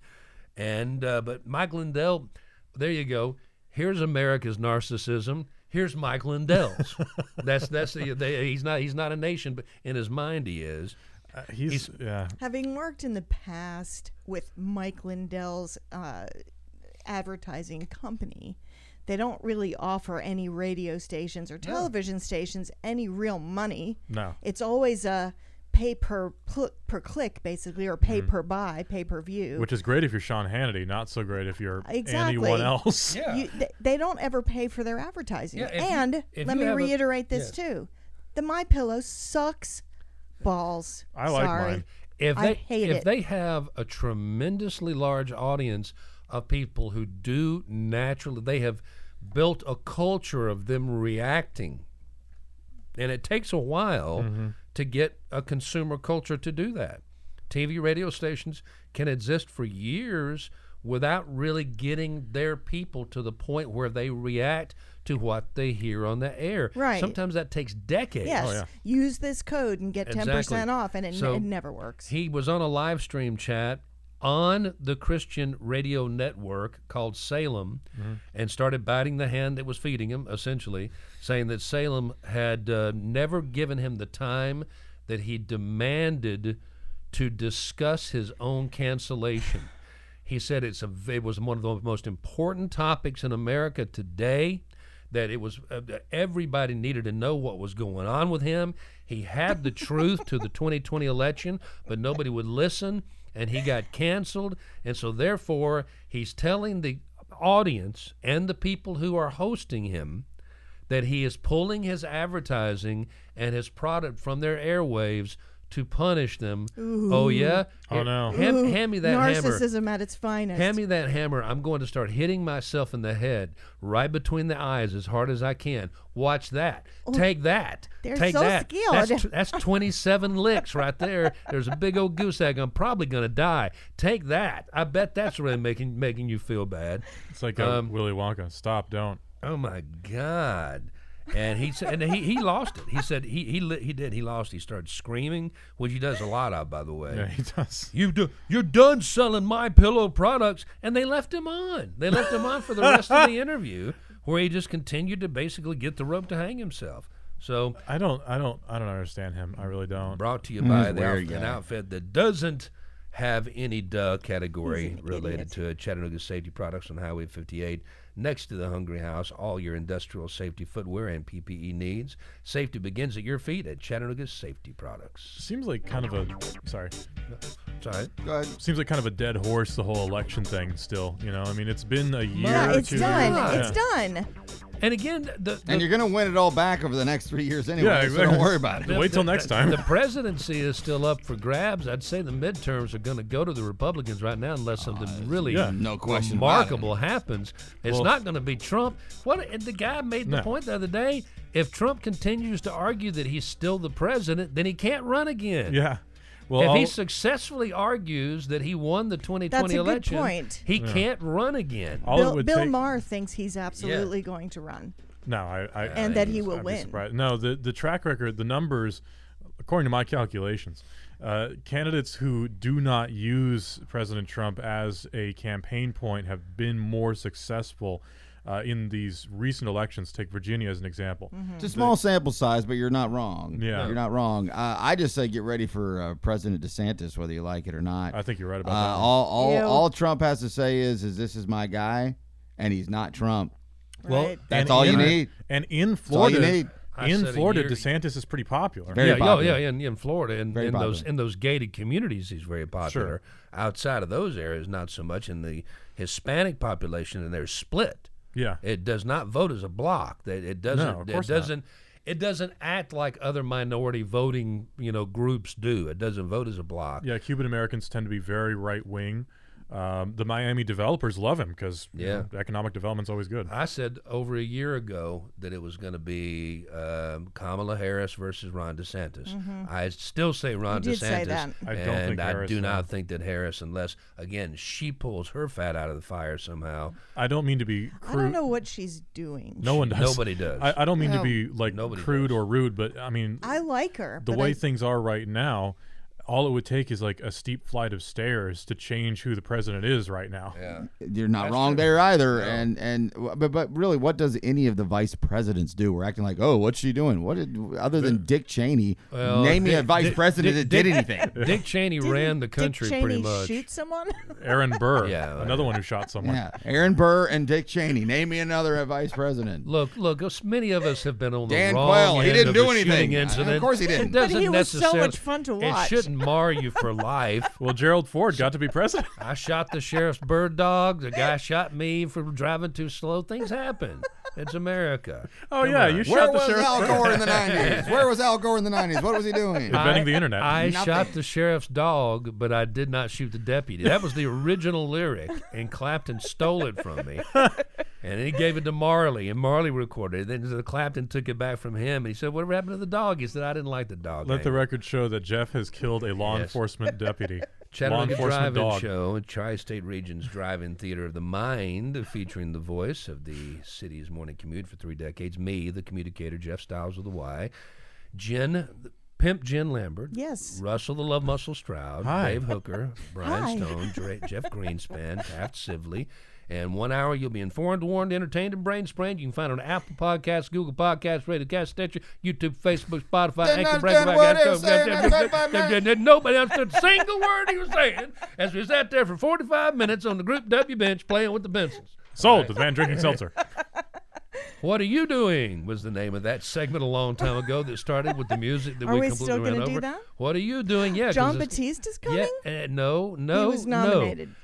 And uh, but Mike Lindell, there you go. Here's America's narcissism. Here's Mike Lindell's. that's that's the, they, he's not he's not a nation, but in his mind he is. Uh, he's, yeah. Having worked in the past with Mike Lindell's uh, advertising company, they don't really offer any radio stations or television stations any real money. No. It's always a pay per pl- per click, basically, or pay per buy, pay per view. Mm-hmm. Which is great if you're Sean Hannity, not so great if you're Exactly. anyone else. Yeah. You, they, they don't ever pay for their advertising. Yeah, if you- and let me have a- reiterate this yes. too: the My Pillow sucks balls. I like Sorry. mine. If I they hate if it. they have a tremendously large audience of people who do naturally they have built a culture of them reacting. And it takes a while Mm-hmm. To get a consumer culture to do that. TV radio stations can exist for years without really getting their people to the point where they react to what they hear on the air. Right. Sometimes that takes decades. Yes, oh, yeah. use this code and get 10% off, and it, n- it never works. He was on a live stream chat on the Christian radio network called Salem and started biting the hand that was feeding him, essentially, saying that Salem had uh, never given him the time that he demanded to discuss his own cancellation. He said it's a, it was one of the most important topics in America today. That it was uh, everybody needed to know what was going on with him. He had the truth to the 2020 election, but nobody would listen, and he got canceled. And so, therefore, he's telling the audience and the people who are hosting him that he is pulling his advertising and his product from their airwaves to punish them. Oh yeah. Oh, no. Hand, hand me that hammer. narcissism at its finest. Hand me that hammer. I'm going to start hitting myself in the head, right between the eyes, as hard as I can. Watch that. Take that. Oh, they're Take so that. That's, skilled. t- that's 27 licks right there. There's a big old goose egg. I'm probably going to die. Take that. I bet that's really making making you feel bad. It's like a Um, Willy Wonka. Stop, don't. Oh my God. And he said, and he, he lost it. He said he he li- he did. He lost. He started screaming, which he does a lot of, by the way. Yeah, he does. You do, you're done selling my pillow products, and they left him on. They left him on for the rest of the interview, where he just continued to basically get the rope to hang himself. So, I don't. I don't. I don't understand him. I really don't. brought to you by the weird outfit, an outfit that doesn't have any duh category related to Chattanooga Safety Products on Highway 58, next to the Hungry House. All your industrial safety footwear and PPE needs. Safety begins at your feet at Chattanooga Safety Products. Seems like kind of a. Sorry. It's all right. Go ahead. Seems like kind of a dead horse. The whole election thing. Still, you know. I mean, it's been a year. yeah, it's two done. years. It's Yeah. done. And again, the, the And you're going to win it all back over the next three years anyway. Yeah, So don't worry about it. Wait till next time. The presidency is still up for grabs. I'd say the midterms are going to go to the Republicans right now, unless something uh, really yeah. No question about remarkable happens. It's Well- not going to be Trump. What and the guy made the No. point the other day. If Trump continues to argue that he's still the president, then he can't run again. Yeah. Well, if he successfully argues that he won the 2020 That's a good election, point. he can't run again. all it Bill, would Bill take- Maher thinks he's absolutely going to run. No, I, I And that he will I'd be win. surprised. No, the the track record, the numbers, according to my calculations, Uh, candidates who do not use President Trump as a campaign point have been more successful uh, in these recent elections. Take Virginia as an example. It's a small sample size, but you're not wrong. Yeah. you're not wrong. Uh, I just say get ready for uh, President DeSantis, whether you like it or not. I think you're right Uh, about that. all all, Ew. all Trump has to say is, "Is this is my guy," and he's not Trump. Well, right? That's And all you need. And in all you Florida, need. I in Florida, year- DeSantis is pretty popular. Very yeah, oh, popular. yeah, in, in Florida, in, in those in those gated communities, he's very popular. Sure. Outside of those areas, not so much. In the Hispanic population, and they're split. Yeah. It does not vote as a block. That it doesn't. of it course not. doesn't. It doesn't act like other minority voting, you know, groups do. It doesn't vote as a block. Yeah, Cuban Americans tend to be very right wing. Um, the Miami developers love him because Yeah. economic development's always good. I said over a year ago that it was going to be um, Kamala Harris versus Ron DeSantis. I still say Ron You DeSantis, say that. I don't and think I Harris, do no. not think that Harris, unless again she pulls her fat out of the fire somehow. I don't mean to be I don't know what she's doing. No one does. Nobody does. I, I don't mean to be like Nobody crude does. or rude, but I mean I like her. the way I, things are right now. All it would take is like a steep flight of stairs to change who the president is right now. yeah. You're not That's wrong true. there either. And and but but really, what does any of the vice presidents do? We're acting like, oh, what's she doing? What did other than Dick Cheney? Well, name me a vice Dick- president that Dick- did anything. Dick Cheney ran the country Dick Cheney pretty much. Shoot someone? Aaron Burr, Yeah, another one who shot someone. yeah, Aaron Burr and Dick Cheney. Name me another vice president. Look, look. Many of us have been on the Dan wrong Quayle, he end didn't of do anything. shooting Uh, of course he didn't. It But doesn't he was so much fun to It watch. Shouldn't mar you for life. Well, Gerald Ford got to be president. I shot the sheriff's bird dog. The guy shot me for driving too slow. Things happen. It's America. Oh Come yeah, on. you Where shot the was sheriff. Al Gore in the '90s? Where was Al Gore in the '90s? What was he doing? Inventing the internet. I Nothing. shot the sheriff's dog, but I did not shoot the deputy. That was the original lyric, and Clapton stole it from me. And he gave it to Marley, and Marley recorded it. Then the Clapton took it back from him, and he said, "Whatever happened to the dog?" He said, "I didn't like the dog." Let the record show that Jeff has killed a law Yes. enforcement deputy. law Chattanooga enforcement Drive-In dog. Show, Tri-State Region's Drive-In Theater of the Mind, featuring the voice of the city's morning commute for three decades, me, the communicator, Jeff Styles with the Y, Jen, Pimp Jen Lambert, Yes. Russell the Love Muscle Stroud, Hi. Dave Hooker, Brian Hi. Stone, Dra- Jeff Greenspan, Taft Sibley. And one hour, you'll be informed, warned, entertained, and brain sprained. You can find it on Apple Podcasts, Google Podcasts, Radio Cast, Stitcher, YouTube, Facebook, Spotify, Didn't Anchor, understand what he was Breaker, saying. I said five minutes. Nobody understood a single word he was saying as we sat there for 45 minutes on the Group W bench playing with the pencils. Sold to the man drinking seltzer. What are you doing? Was the name of that segment a long time ago that started with the music that Are we we completely still ran gonna do over? that? What are you doing? Yeah, Jon it's- Batiste is coming. Yeah, uh, no, no, he was nominated. no.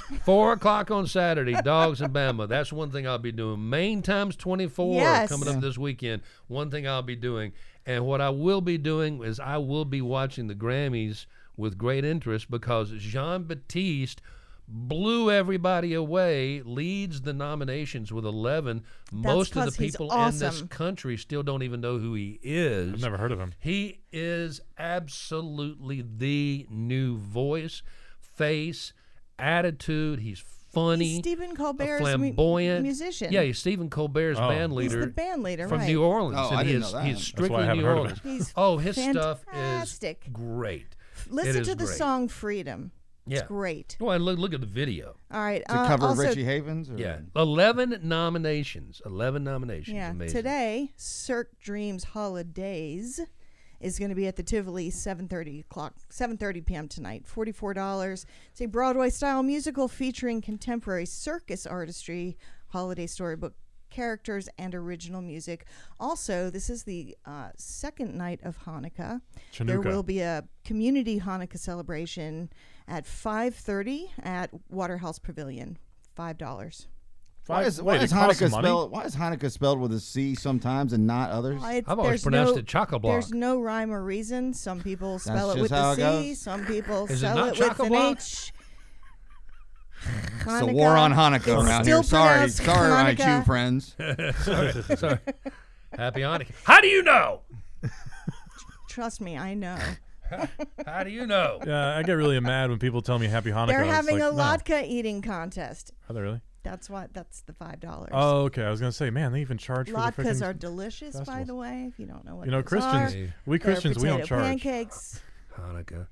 Four o'clock on Saturday, Dogs and Bama. That's one thing I'll be doing. Main times 24 Yes. coming up this weekend. One thing I'll be doing. And what I will be doing is I will be watching the Grammys with great interest because Jon Batiste blew everybody away, leads the nominations with 11. Most of the he's people in this country still don't even know who he is. I've never heard of him. He is absolutely the new voice, face, attitude. He's funny. He's Stephen a Colbert's mu- flamboyant musician. Yeah, he's Stephen Colbert's Oh. band leader. He's the band leader, from right. New Orleans, Oh, and I he didn't is know that. he's That's why I strictly haven't New heard of Orleans. He's oh, his stuff is fantastic. great. Listen is to the great. song "Freedom." It's Yeah. great. Go ahead, look look at the video. All right. To uh, cover also, Richie Havens? Or? Yeah, eleven nominations. Eleven nominations. Yeah. Amazing. Today, Cirque Dreams Holidays is going to be at the Tivoli, seven thirty o'clock, seven thirty p.m. tonight. Forty four dollars. It's a Broadway style musical featuring contemporary circus artistry, holiday storybook characters, and original music. Also, this is the uh, second night of Hanukkah. There will be a community Hanukkah celebration at five thirty at Waterhouse Pavilion. Five dollars. Why is, why it is costs Hanukkah spelled? Why is Hanukkah spelled with a C sometimes and not others? I've always pronounced it chock-a-block. There's no rhyme or reason. Some people spell That's it with just how the C. goes? Some people Is spell not it with an chock-a-block? H. It's a war on Hanukkah It's around here. Sorry, sorry, my Hanukkah. Jew friends. sorry, sorry. Happy Hanukkah. How do you know? Trust me, I know. How do you know? Yeah, I get really mad when people tell me Happy Hanukkah. They're having like, a no. latke eating contest. Are they really? That's what. That's the five dollars. Oh, okay. I was gonna say, man, they even charge for the Latkes are delicious, by the way. If you don't know what you know, those Christians. are. We Christians, we don't charge. pancakes. Hanukkah.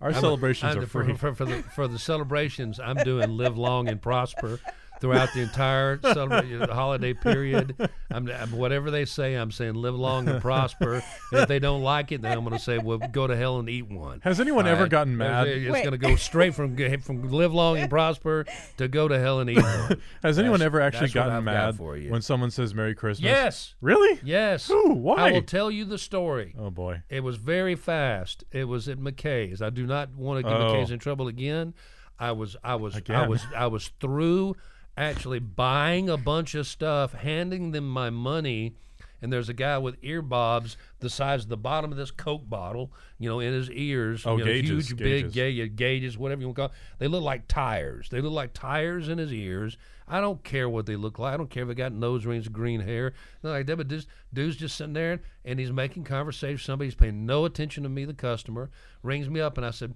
Our I'm- celebrations I'm- are for, free. For, for the for the celebrations. I'm doing live long and prosper throughout the entire celebra- holiday period. I'm, I'm whatever they say. I'm saying live long and prosper. And if they don't like it, then I'm going to say, well, go to hell and eat one. Has anyone All ever right? gotten mad? It's Wait. going to go straight from from live long and prosper to go to hell and eat one. Has anyone That's- ever actually gotten I've got mad for you. when someone says Merry Christmas? Yes. Really? Yes. Who? Why? I will tell you the story. Oh boy. It was very fast. It was at McKay's. I do not want to get Oh. McKay's in trouble again. I was I was I was I was through actually buying a bunch of stuff, handing them my money, and there's a guy with earbobs the size of the bottom of this Coke bottle, you know, in his ears. Oh, you know, gauges, huge, big gauges. ga- gauges, whatever you want to call. It. They look like tires. They look like tires in his ears. I don't care what they look like. I don't care if they got nose rings, green hair, nothing like that. But this dude's just sitting there and he's making conversation. Somebody's paying no attention to me, the customer. Rings me up and I said,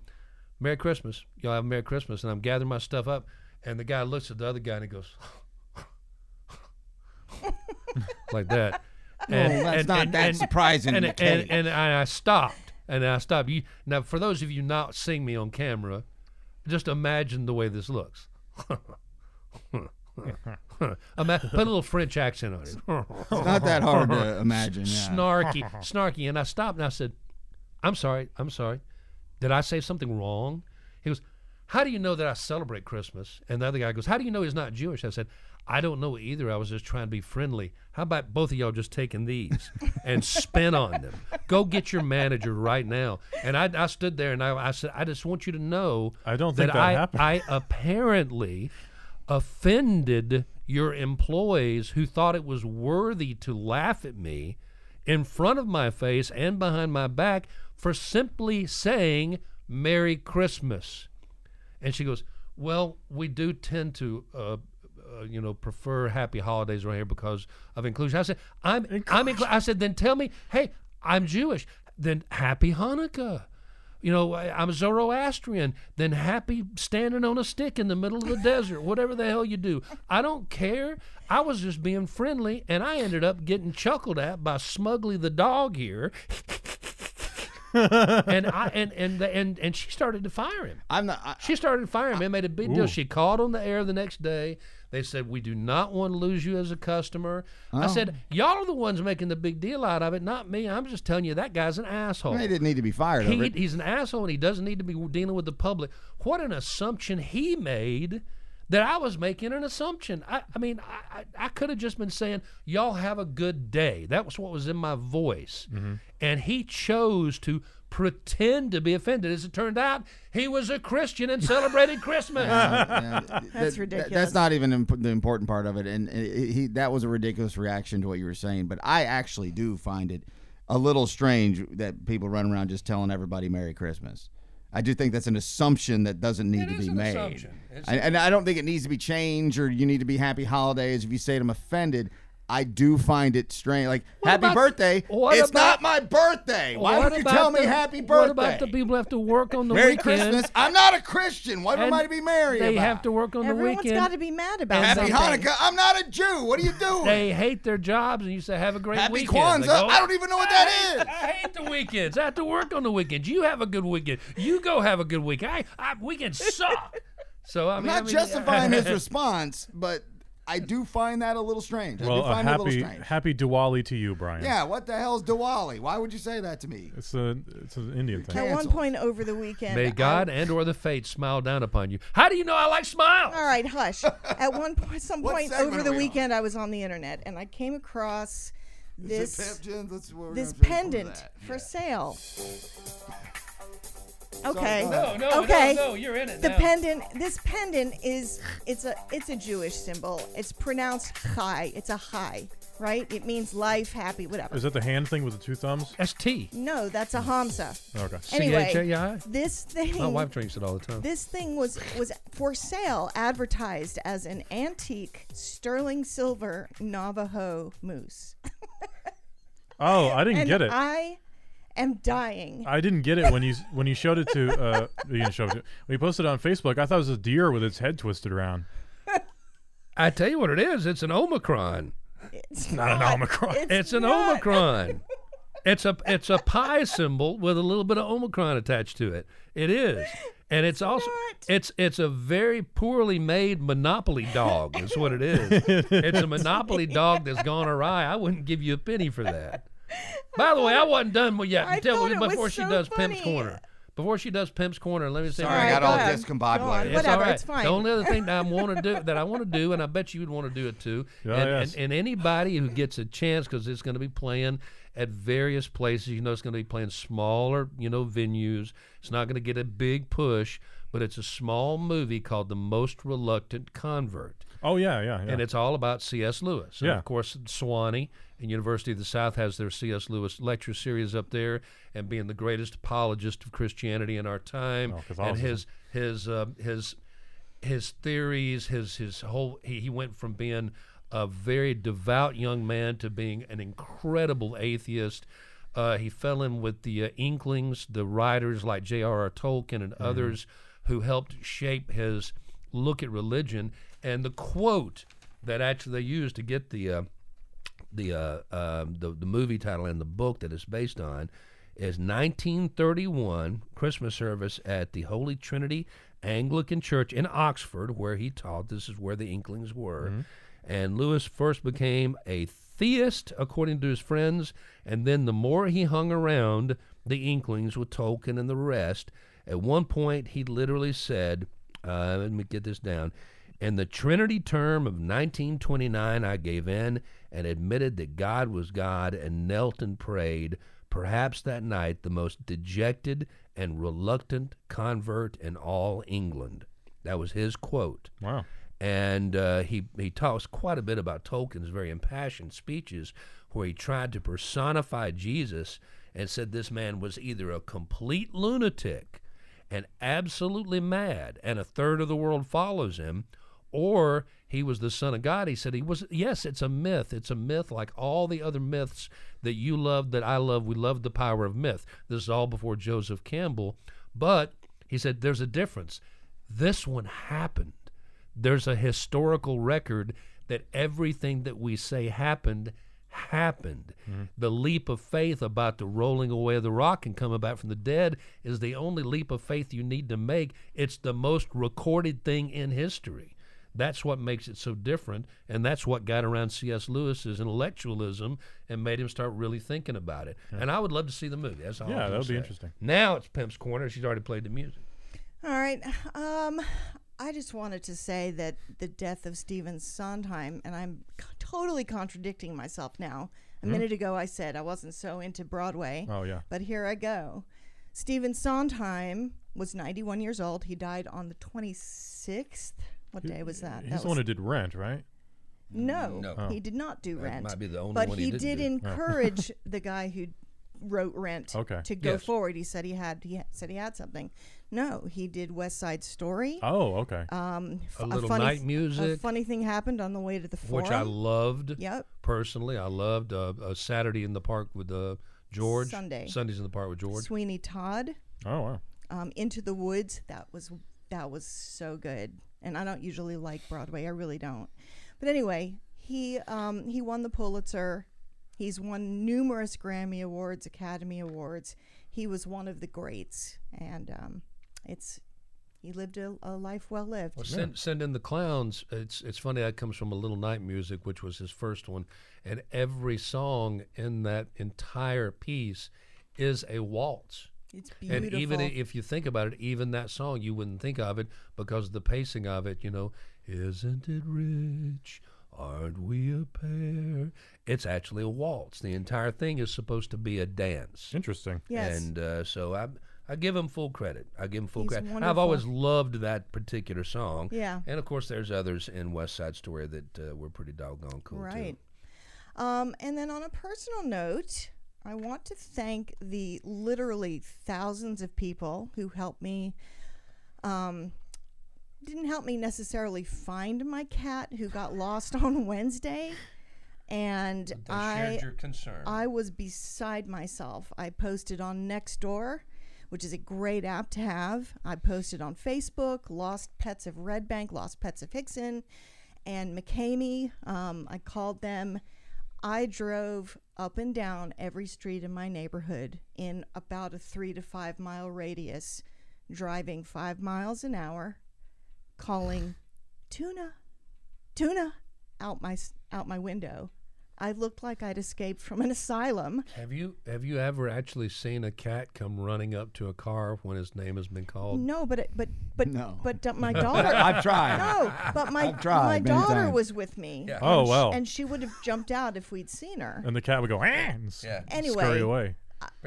"Merry Christmas. Y'all have a Merry Christmas." And I'm gathering my stuff up, and the guy looks at the other guy and he goes, like that. Oh, well, that's not that surprising, And, and, and I stopped, and I stopped. You now, for those of you not seeing me on camera, just imagine the way this looks. Put a little French accent on it. It's not that hard to imagine. Yeah. snarky, snarky. And I stopped and I said, I'm sorry, I'm sorry. Did I say something wrong? He goes, How do you know that I celebrate Christmas? And the other guy goes, How do you know he's not Jewish? I said, I don't know either. I was just trying to be friendly. How about both of y'all just taking these and spin on them? Go get your manager right now. And I, I stood there and I, I said, I just want you to know I don't think that I, happened. I apparently offended your employees who thought it was worthy to laugh at me in front of my face and behind my back for simply saying Merry Christmas. And she goes, Well, we do tend to. Uh, uh, you know, prefer happy holidays right here because of inclusion. I said, I'm, I'm, inclu- I said, then tell me, hey, I'm Jewish. Then happy Hanukkah. You know, I- I'm Zoroastrian. Then happy standing on a stick in the middle of the desert, whatever the hell you do. I don't care. I was just being friendly, and I ended up getting chuckled at by Smugly the dog here. and I and and and and she started to fire him. I'm not. I, She started to firing me. It made a big deal. She called on the air the next day. They said, We do not want to lose you as a customer. I oh. said, Y'all are the ones making the big deal out of it, not me. I'm just telling you that guy's an asshole. He didn't need to be fired He, over it. he's an asshole and he doesn't need to be dealing with the public. What an assumption he made that I was making an assumption. I, I mean, I, I, I could have just been saying, Y'all have a good day. That was what was in my voice. Mm-hmm. And he chose to pretend to be offended. As it turned out, he was a Christian and celebrated Christmas. Yeah, th- That's that- ridiculous. that's not even imp- the important part of it, and it, he that was a ridiculous reaction to what you were saying. But I actually do find it a little strange that people run around just telling everybody Merry Christmas. I do think that's an assumption that doesn't need It to be an made. I, and I don't think it needs to be changed or you need to be Happy Holidays if you say it, I'm offended. I do find it strange. Like Happy about- birthday. it's about- not my birthday. Why What would you about tell me Happy birthday? What about the people who have to work on the weekend? Merry weekend? Christmas. I'm not a Christian. What am I to be merry They about? have to work on the Everyone's weekend. got to be mad about Happy something. Hanukkah. I'm not a Jew. What are you doing? they hate their jobs, and you say, "Have a great Happy weekend." They Kwanzaa. go, I don't even know what that is. I hate the weekends. I have to work on the weekends. You have a good weekend. You go have a good weekend. I, I weekends suck. So I I'm mean, I not mean, justifying his response, but I do find that a little strange. I Well, do a find it a little happy strange. happy Diwali to you, Brian. yeah, what the hell's Diwali? Why would you say that to me? It's a it's an Indian thing. At one Canceled. point over the weekend, May I- God and or the fates smile down upon you. How do you know I like smiles? All right, hush. At one point, some What point segment over are the we on? weekend, I was on the internet and I came across Is it this Pep Gins? That's what we're this gonna finish with pendant that. for sale. Okay. go No, no, Okay. no, no. You're in it The now. pendant. This pendant is it's a it's a Jewish symbol. It's pronounced chai. It's a chai, right? It means life, happy, whatever. Is that the hand thing with the two thumbs? That's T. No, that's a hamsa. Okay. Anyway, C-H-A-I? this thing. My wife drinks it all the time. This thing was was for sale, advertised as an antique sterling silver Navajo moose. Oh, I didn't and get it. I am dying. I didn't get it when you when you showed it to uh you didn't show it to, when you posted it on Facebook. I thought it was a deer with its head twisted around. I tell you what it is. It's an Omicron. It's not an Omicron. It's an not. Omicron. it's a it's a pi symbol with a little bit of omicron attached to it. It is, and it's also not. it's it's a very poorly made monopoly dog. Is what it is. it's a monopoly dog that's gone awry. I wouldn't give you a penny for that. By the way, I wasn't done with yet. I Tell thought it before she so does Pimp's. Corner. Before she does Pimp's Corner, let me say. Sorry, I got go all ahead. discombobulated. Go. It's Whatever, all right. it's fine. The only other thing that I want to do that I want to do, and I bet you would want to do it too, Oh, and, yes. and, and anybody who gets a chance because it's going to be playing at various places. You know, it's going to be playing smaller, you know, venues. It's not going to get a big push, but it's a small movie called The Most Reluctant Convert Oh yeah, yeah, yeah. and it's all about C.S. Lewis. And Yeah. of course, Sewanee and University of the South has their C.S. Lewis lecture series up there, and being the greatest apologist of Christianity in our time, Oh, and his his uh, his his theories, his his whole he, he went from being a very devout young man to being an incredible atheist. Uh, he fell in with the uh, Inklings, the writers like J.R.R. Tolkien and others who helped shape his look at religion. And the quote that actually they used to get the uh, the, uh, um the the movie title and the book that it's based on is 1931 Christmas service at the Holy Trinity Anglican Church in Oxford, where he taught. This is where the Inklings were, and Lewis first became a theist, according to his friends, and then the more he hung around the Inklings with Tolkien and the rest, at one point he literally said, uh, "Let me get this down." In the Trinity term of 1929, I gave in and admitted that God was God and knelt and prayed, perhaps that night the most dejected and reluctant convert in all England. That was his quote. wow. And uh, he, he talks quite a bit about Tolkien's very impassioned speeches where he tried to personify Jesus and said this man was either a complete lunatic and absolutely mad, and a third of the world follows him, or he was the son of God. He said he was, yes, it's a myth. It's a myth like all the other myths that you love, that I love. We love the power of myth. This is all before Joseph Campbell. But he said there's a difference. This one happened. There's a historical record that everything that we say happened happened. The leap of faith about the rolling away of the rock and coming back from the dead is the only leap of faith you need to make. It's the most recorded thing in history. That's what makes it so different, and that's what got around C.S. Lewis's intellectualism and made him start really thinking about it. And I would love to see the movie. That's all. Yeah, that gonna would be interesting. Now it's Pimp's Corner. She's already played the music. All right. Um, I just wanted to say that the death of Stephen Sondheim, and I'm c- totally contradicting myself now. A hmm? minute ago, I said I wasn't so into Broadway, Oh yeah. but here I go. Stephen Sondheim was 91 years old. He died on the 26th. What day was that? He's that the one who did Rent, right? no, No. Oh. he did not do That Rent. might be the only but one he, he didn't did do. encourage oh. the guy who wrote Rent Okay. to go Yes. forward. He said he had he said he had something. No, he did West Side Story. Oh, okay. Um, f- A little funny night th- A music. funny thing happened on the way to the forum. which I loved Yep. personally. I loved uh, uh, Saturday in the Park with uh, George. Sunday. Sundays in the Park with George. Sweeney Todd. oh wow. Um, Into the Woods. That was that was so good. And I don't usually like Broadway. I really don't. But anyway, he um, he won the Pulitzer. He's won numerous Grammy Awards, Academy Awards. He was one of the greats, and um, it's he lived a, a life well lived. Well, send, send in the clowns. It's it's funny that comes from a little night music, which was his first one, and every song in that entire piece is a waltz. It's beautiful. And even if you think about it, even that song, you wouldn't think of it because of the pacing of it. You know, isn't it rich? Aren't we a pair? It's actually a waltz. The entire thing is supposed to be a dance. Interesting. yes. And uh, so I, I give him full credit. I give him full He's credit. I've always loved that particular song. Yeah. And of course, there's others in West Side Story that uh, were pretty doggone cool Right. too. Um, and then on a personal note, I want to thank the literally thousands of people who helped me. Um, didn't help me necessarily find my cat who got lost on Wednesday, and I concern. I was beside myself. I posted on Nextdoor, which is a great app to have. I posted on Facebook, Lost Pets of Red Bank, Lost Pets of Hixson, and McCamey. Um, I called them. I drove up and down every street in my neighborhood in about a three to five mile radius, driving five miles an hour, calling tuna, tuna out my out my window. I looked like I'd escaped from an asylum. Have you have you ever actually seen a cat come running up to a car when his name has been called? No, but it, but but No. but uh, my daughter. I've tried. no, but my tried my daughter times. was with me. Yeah. Oh, and sh- well. and she would have jumped out if we'd seen her. And the cat would go, "Ah," and Yeah. Anyway, scurry away.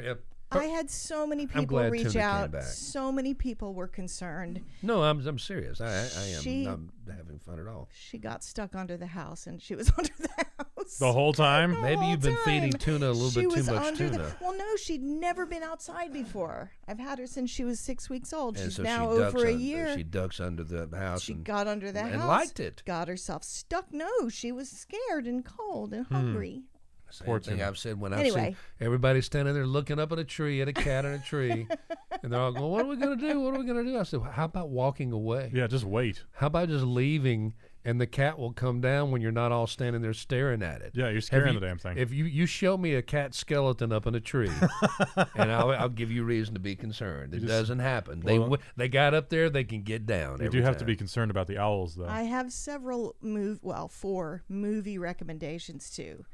Yep. I had so many people reach Tuna out. So many people were concerned. No, I'm I'm serious. I I, I am She- not having fun at all. She got stuck under the house, and she was under the house The whole time. the Maybe whole you've been feeding tuna a little She bit too was much under the- tuna. well, no, she'd never been outside before. I've had her since she was six weeks old. And She's so now she ducks over a under, year. She ducks under the house She and got under the and house. And liked it. Got herself stuck. No, she was scared and cold and hmm. hungry. Same Poor thing. I've said when I've Anyway. seen everybody standing there looking up at a tree, at a cat in a tree, and they're all going, "What are we gonna do? What are we gonna do?" I said, well, "How about walking away? Yeah, just wait. How about just leaving, and the cat will come down when you're not all standing there staring at it." Yeah, you're Have scaring you- the damn thing. If you you show me a cat skeleton up in a tree, and I'll, I'll give you reason to be concerned. It just- doesn't happen. They Well- w- they got up there. They can get down. you do have to be concerned about the owls, though. I have several move well, four movie recommendations too.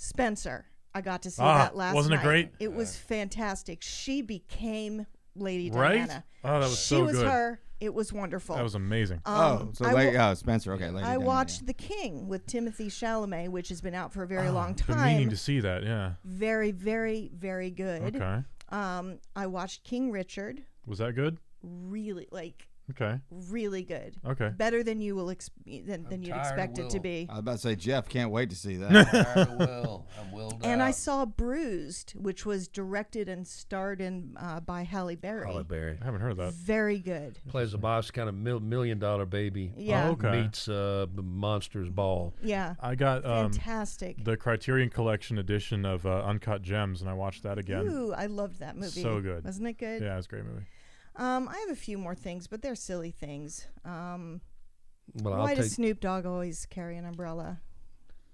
Spencer, I got to see Ah, that last wasn't it night. great? It was fantastic. She became Lady Right? Diana. Oh, that was she so was good. She was her. It was wonderful. that was amazing. Um, oh, so I late, oh, Spencer. Okay, Lady I Diana, watched yeah. The King with Timothy Chalamet, which has been out for a very Oh, long Been meaning time. to see that. Yeah. Very, very, very good. Okay. Um, I watched King Richard. Was that good? Really, like, Okay. really good. Okay. Better than you will ex- than, than you'd tired expect it to Will. be. I was about to say, Jeff can't wait to see that. Tired of Will. I'm willed And I saw Bruised, which was directed and starred in uh, by Halle Berry. Holly Berry I haven't heard of that. Very good. plays a boss, kind of mil- million dollar baby. Yeah. Oh, okay. Meets uh, the monsters ball. Yeah. I got um, Fantastic. the Criterion Collection edition of uh, Uncut Gems, and I watched that again. Ooh, I loved that movie. So good. Wasn't it good? Yeah, it's a great movie. Um, I have a few more things, but they're silly things. Um, Well, why does Snoop Dogg always carry an umbrella?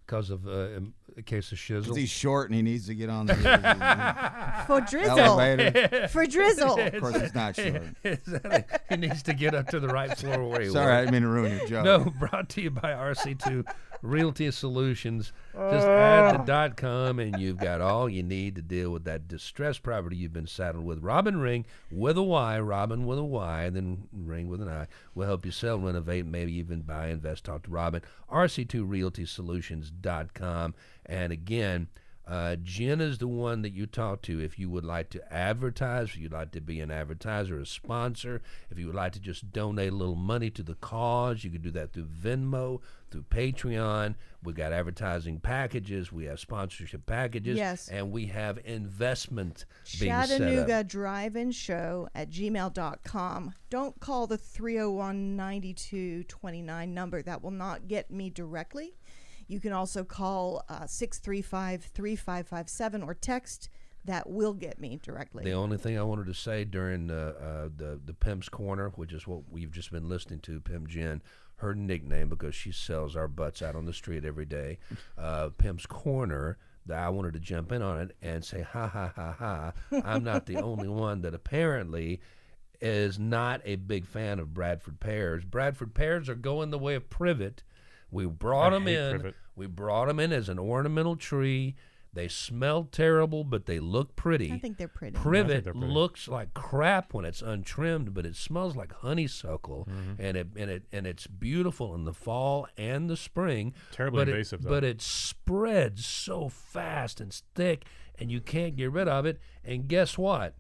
because of uh, a case of shizzle. he's short and he needs to get on the For drizzle. elevator. For drizzle. Of course, he's not short. he needs to get up to the right floor where he Sorry, I didn't mean to ruin your joke. No, brought to you by RC2 Realty Solutions. Just add the ah. dot com and you've got all you need to deal with that distressed property you've been saddled with. Robin Ring with a Y, Robin with a Y, and then Ring with an I will help you sell, renovate, maybe even buy, invest. Talk to Robin. RC2RealtySolutions.com. And again, uh, Jen is the one that you talk to if you would like to advertise, if you'd like to be an advertiser, a sponsor, if you would like to just donate a little money to the cause, you can do that through Venmo, through Patreon. We've got advertising packages, we have sponsorship packages, Yes. and we have investment Chattanooga. Drive In Show at gmail.com. Don't call the 301 9229 number. That will not get me directly. You can also call uh, 635 3557 or text. That will get me directly. The only thing I wanted to say during uh, uh, the the Pimp's Corner, which is what we've just been listening to, Pimp Jen, her nickname because she sells our butts out on the street every day. Uh, Pimp's Corner. That I wanted to jump in on it and say, ha ha ha ha! I'm not the only one that apparently is not a big fan of Bradford pears. Bradford pears are going the way of privet. We brought I them in. privet. We brought them in as an ornamental tree. They smell terrible, but they look pretty. I think they're pretty. Privet they're pretty. looks like crap when it's untrimmed, but it smells like honeysuckle, Mm-hmm. and it and it and it's beautiful in the fall and the spring. Terribly but invasive, it, though. but it spreads so fast and thick, and you can't get rid of it. And guess what?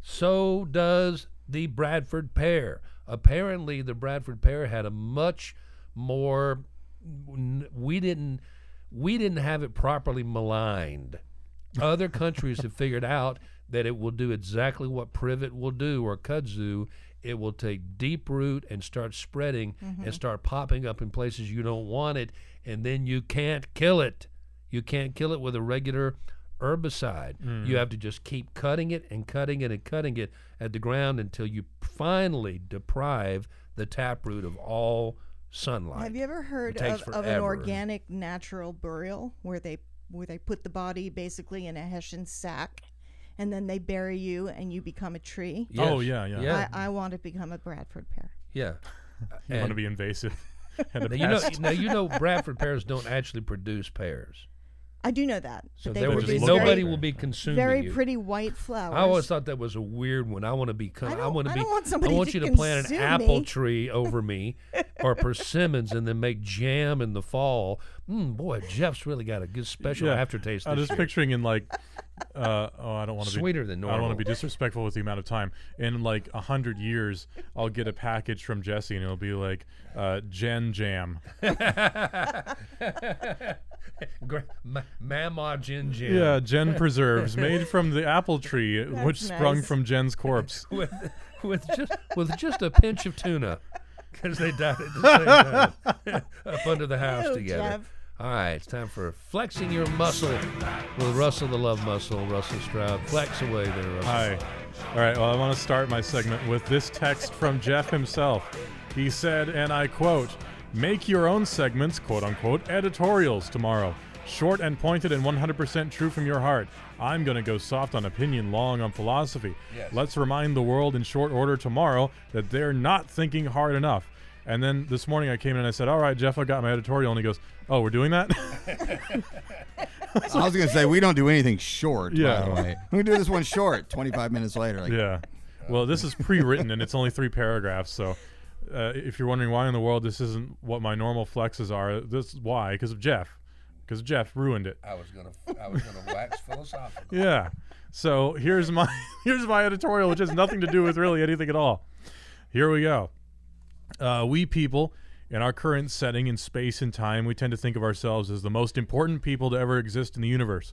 So does the Bradford pear. Apparently, the Bradford pear had a much more. We didn't. We didn't have it properly maligned. Other countries have figured out that it will do exactly what privet will do or kudzu. It will take deep root and start spreading and mm-hmm. start popping up in places you don't want it, and then you can't kill it. You can't kill it with a regular herbicide. Mm. You have to just keep cutting it and cutting it and cutting it at the ground until you finally deprive the taproot of all sunlight. Have you ever heard of, of an organic natural burial where they where they put the body basically in a hessian sack and then they bury you and you become a tree? Oh, yeah, yeah. yeah, I, I want to become a Bradford pear. yeah. You want to be invasive and Now you know, now you know, Bradford pears don't actually produce pears, I do know that. so but they there will be nobody like will be consuming very, you. pretty white flowers. I always thought that was a weird one. I want to be. Con- I I, want to I be. don't want somebody I want to you to plant an consume apple me. tree over me, or persimmons, and then make jam in the fall. Mm, boy, Jeff's really got a good special Yeah. aftertaste. I'm this just year. picturing in like, uh, oh, I don't want to be Sweeter than I don't want to be disrespectful with the amount of time. In like a hundred years, I'll get a package from Jesse, and it'll be like uh, Gen Jam. Gra- ma- Mama Gin Jam. Yeah, Gen preserves made from the apple tree, which That's sprung nice. from Jen's corpse. with with just with just a pinch of tuna, because they died at the same time up under the house Ew, together. Jeff. All right, it's time for flexing your muscle with Russell the Love Muscle, Russell Stroud. Flex away there, Russell. Hi. All right, well, I want to start my segment with this text from Jeff himself. He said, and I quote, Make your own segments, quote unquote, editorials tomorrow. Short and pointed and 100% true from your heart. I'm going to go soft on opinion, long on philosophy. Yes. Let's remind the world in short order tomorrow that they're not thinking hard enough. And then this morning I came in and I said, All right, Jeff, I got my editorial. And he goes, Oh, we're doing that? I was gonna say we don't do anything short. Yeah. By the way, we do this one short. Twenty five minutes later. Like, Yeah. Well, this is pre-written and it's only three paragraphs. So, uh, if you're wondering why in the world this isn't what my normal flexes are, this is why because of Jeff. Because Jeff ruined it. I was gonna I was gonna wax philosophical. Yeah. So here's my here's my editorial, which has nothing to do with really anything at all. Here we go. Uh, we people, in our current setting in space and time, we tend to think of ourselves as the most important people to ever exist in the universe.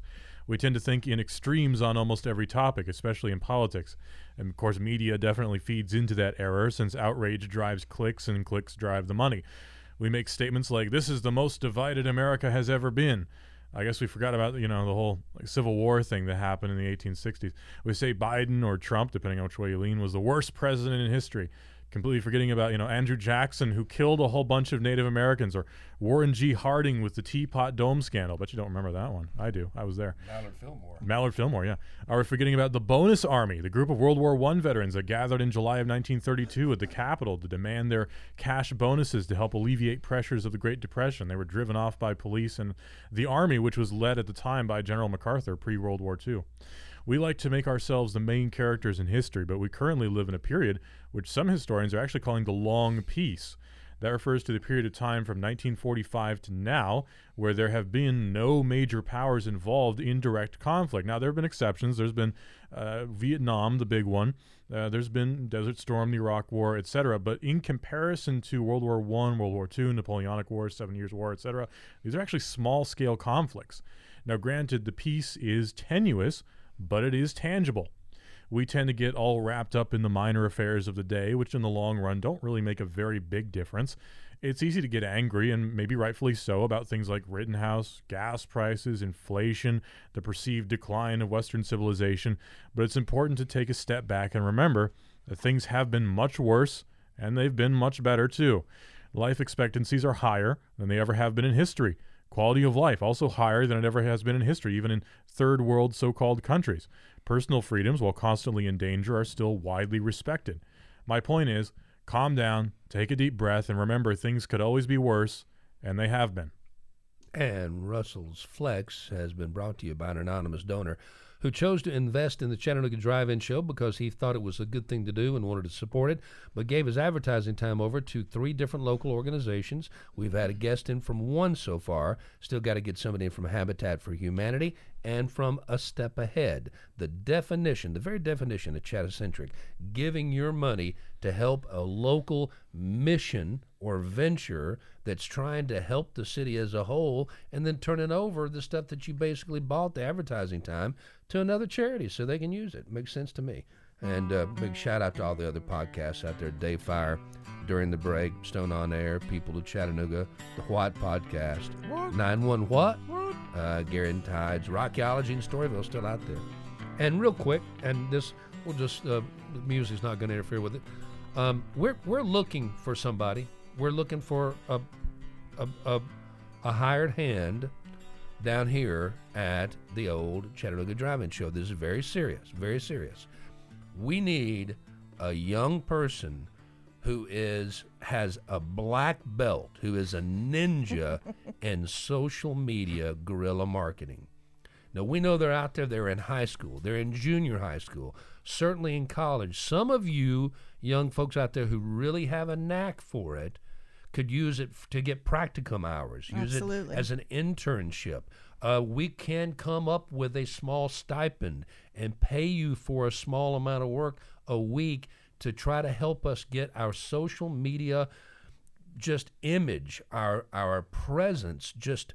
We tend to think in extremes on almost every topic, especially in politics. And of course, media definitely feeds into that error since outrage drives clicks and clicks drive the money. We make statements like, This is the most divided America has ever been. I guess we forgot about you know the whole like, Civil War thing that happened in the 1860s. We say Biden or Trump, depending on which way you lean, was the worst president in history. Completely forgetting about you know Andrew Jackson, who killed a whole bunch of Native Americans, or Warren G. Harding with the Teapot Dome scandal. But you don't remember that one. I do. I was there. Mallard Fillmore. Mallard Fillmore, yeah. Are we forgetting about the Bonus Army, the group of World War I veterans that gathered in July of 1932 at the Capitol to demand their cash bonuses to help alleviate pressures of the Great Depression? They were driven off by police and the Army, which was led at the time by General MacArthur pre World War II. We like to make ourselves the main characters in history, but we currently live in a period which some historians are actually calling the Long Peace. That refers to the period of time from 1945 to now where there have been no major powers involved in direct conflict. Now, there have been exceptions. There's been uh, Vietnam, the big one. Uh, there's been Desert Storm, the Iraq War, etc. But in comparison to World War One, World War Two, Napoleonic Wars, Seven Years' War, etc., these are actually small-scale conflicts. Now, granted, the peace is tenuous, but it is tangible we tend to get all wrapped up in the minor affairs of the day, which in the long run don't really make a very big difference. It's easy to get angry, and maybe rightfully so, about things like Rittenhouse, gas prices, inflation, the perceived decline of Western civilization, but it's important to take a step back and remember that things have been much worse, and they've been much better too. Life expectancies are higher than they ever have been in history. Quality of life also higher than it ever has been in history, even in third world so called countries. Personal freedoms, while constantly in danger, are still widely respected. My point is calm down, take a deep breath, and remember things could always be worse, and they have been. And Russell's Flex has been brought to you by an anonymous donor who chose to invest in the Chattanooga Drive-In Show because he thought it was a good thing to do and wanted to support it, but gave his advertising time over to three different local organizations. We've had a guest in from one so far. Still got to get somebody in from Habitat for Humanity and from A Step Ahead. The definition, the very definition of Chattacentric, giving your money to help a local mission or venture that's trying to help the city as a whole and then turning over the stuff that you basically bought the advertising time to another charity so they can use it. Makes sense to me. And uh, big shout out to all the other podcasts out there Dave Fire, During the Break, Stone on Air, People of Chattanooga, The White Podcast, 9 1 What? Uh, Gary and Tides, Rockyology and Storyville still out there. And real quick, and this will just, uh, the music's not going to interfere with it. Um, we're, we're looking for somebody we're looking for a a, a a hired hand down here at the old Chattanooga Drive-In Show. This is very serious, very serious. We need a young person who is has a black belt, who is a ninja in social media guerrilla marketing. Now we know they're out there. They're in high school. They're in junior high school. Certainly in college. Some of you young folks out there who really have a knack for it could use it to get practicum hours. Use Absolutely. it as an internship. Uh, we can come up with a small stipend and pay you for a small amount of work a week to try to help us get our social media just image, our our presence just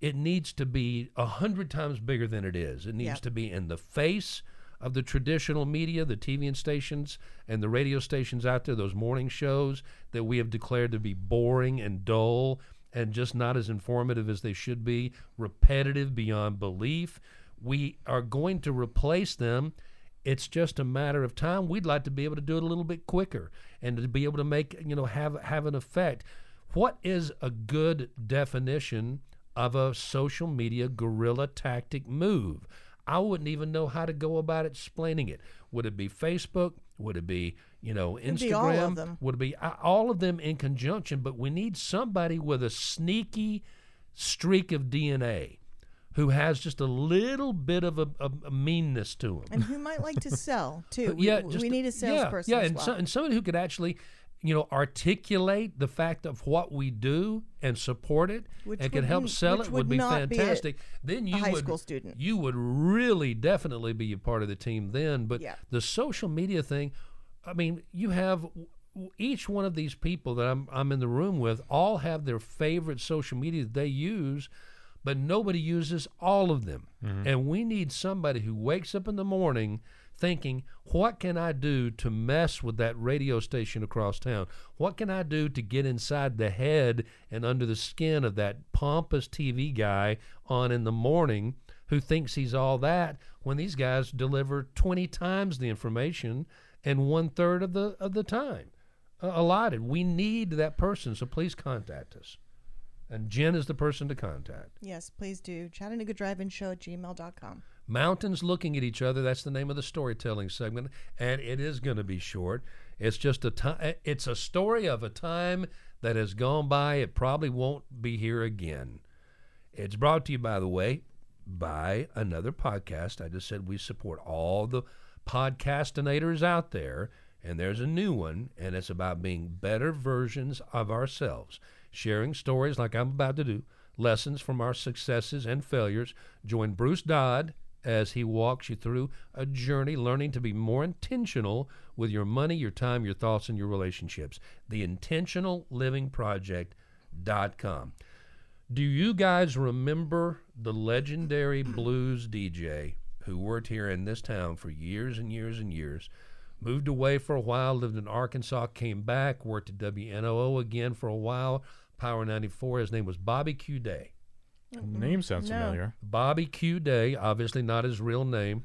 it needs to be a hundred times bigger than it is. It needs Yep. to be in the face of the traditional media, the TV and stations and the radio stations out there, those morning shows that we have declared to be boring and dull and just not as informative as they should be, repetitive beyond belief. We are going to replace them. It's just a matter of time. We'd like to be able to do it a little bit quicker and to be able to make, you know, have have an effect. What is a good definition of a social media guerrilla tactic move? I wouldn't even know how to go about explaining it. Would it be Facebook? Would it be, you know, Instagram? be all of them. Would be all of them in conjunction? But we need somebody with a sneaky streak of DNA who has just a little bit of a, a, a meanness to him. and who might like to sell too. We, yeah, we just need a salesperson. Yeah, as and, well. so, and somebody who could actually, you know, articulate the fact of what we do and support it, Which and could help sell it would would be not be a- fantastic. then you high would, school student. You would really definitely be a part of the team then. But Yeah. the social media thing, I mean, you have each one of these people that I'm I'm in the room with all have their favorite social media that they use but nobody uses all of them. Mm-hmm. And we need somebody who wakes up in the morning thinking, what can I do to mess with that radio station across town? What can I do to get inside the head and under the skin of that pompous TV guy on in the morning who thinks he's all that when these guys deliver 20 times the information and one third of the of the time uh, allotted. We need that person, so please contact us. And Jen is the person to contact. yes, please do. Chattanooga Drive-In Show at gmail.com. Mountains looking at each other. That's the name of the storytelling segment, and it is going to be short. It's just a time. It's a story of a time that has gone by. It probably won't be here again. It's brought to you, by the way, by another podcast. I just said we support all the podcastinators out there, and there's a new one, and it's about being better versions of ourselves, sharing stories like I'm about to do, lessons from our successes and failures. Join Bruce Dodd as he walks you through a journey learning to be more intentional with your money, your time, your thoughts, and your relationships. The Intentional Living Project.com. Do you guys remember the legendary blues DJ who worked here in this town for years and years and years? Moved away for a while, lived in Arkansas, came back, worked at WNOO again for a while, Power 94. His name was Bobby Q. Day. Mm-hmm. Name sounds No. familiar. Bobby Q. Day, obviously not his real name,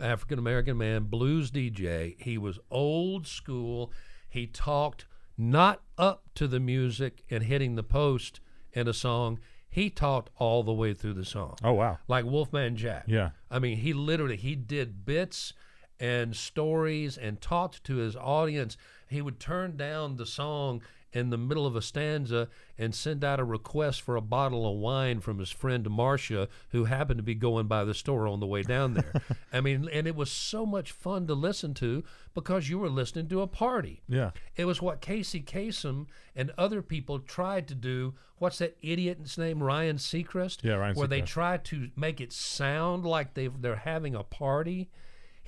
African American man, blues DJ. He was old school. He talked not up to the music and hitting the post in a song. He talked all the way through the song. Oh wow. Like Wolfman Jack. Yeah. I mean, he literally he did bits and stories and talked to his audience. He would turn down the song in the middle of a stanza and send out a request for a bottle of wine from his friend Marcia, who happened to be going by the store on the way down there. I mean, and it was so much fun to listen to because you were listening to a party. Yeah. It was what Casey Kasem and other people tried to do. What's that idiot's name? Ryan Seacrest? Yeah, Ryan Where they try to make it sound like they they're having a party.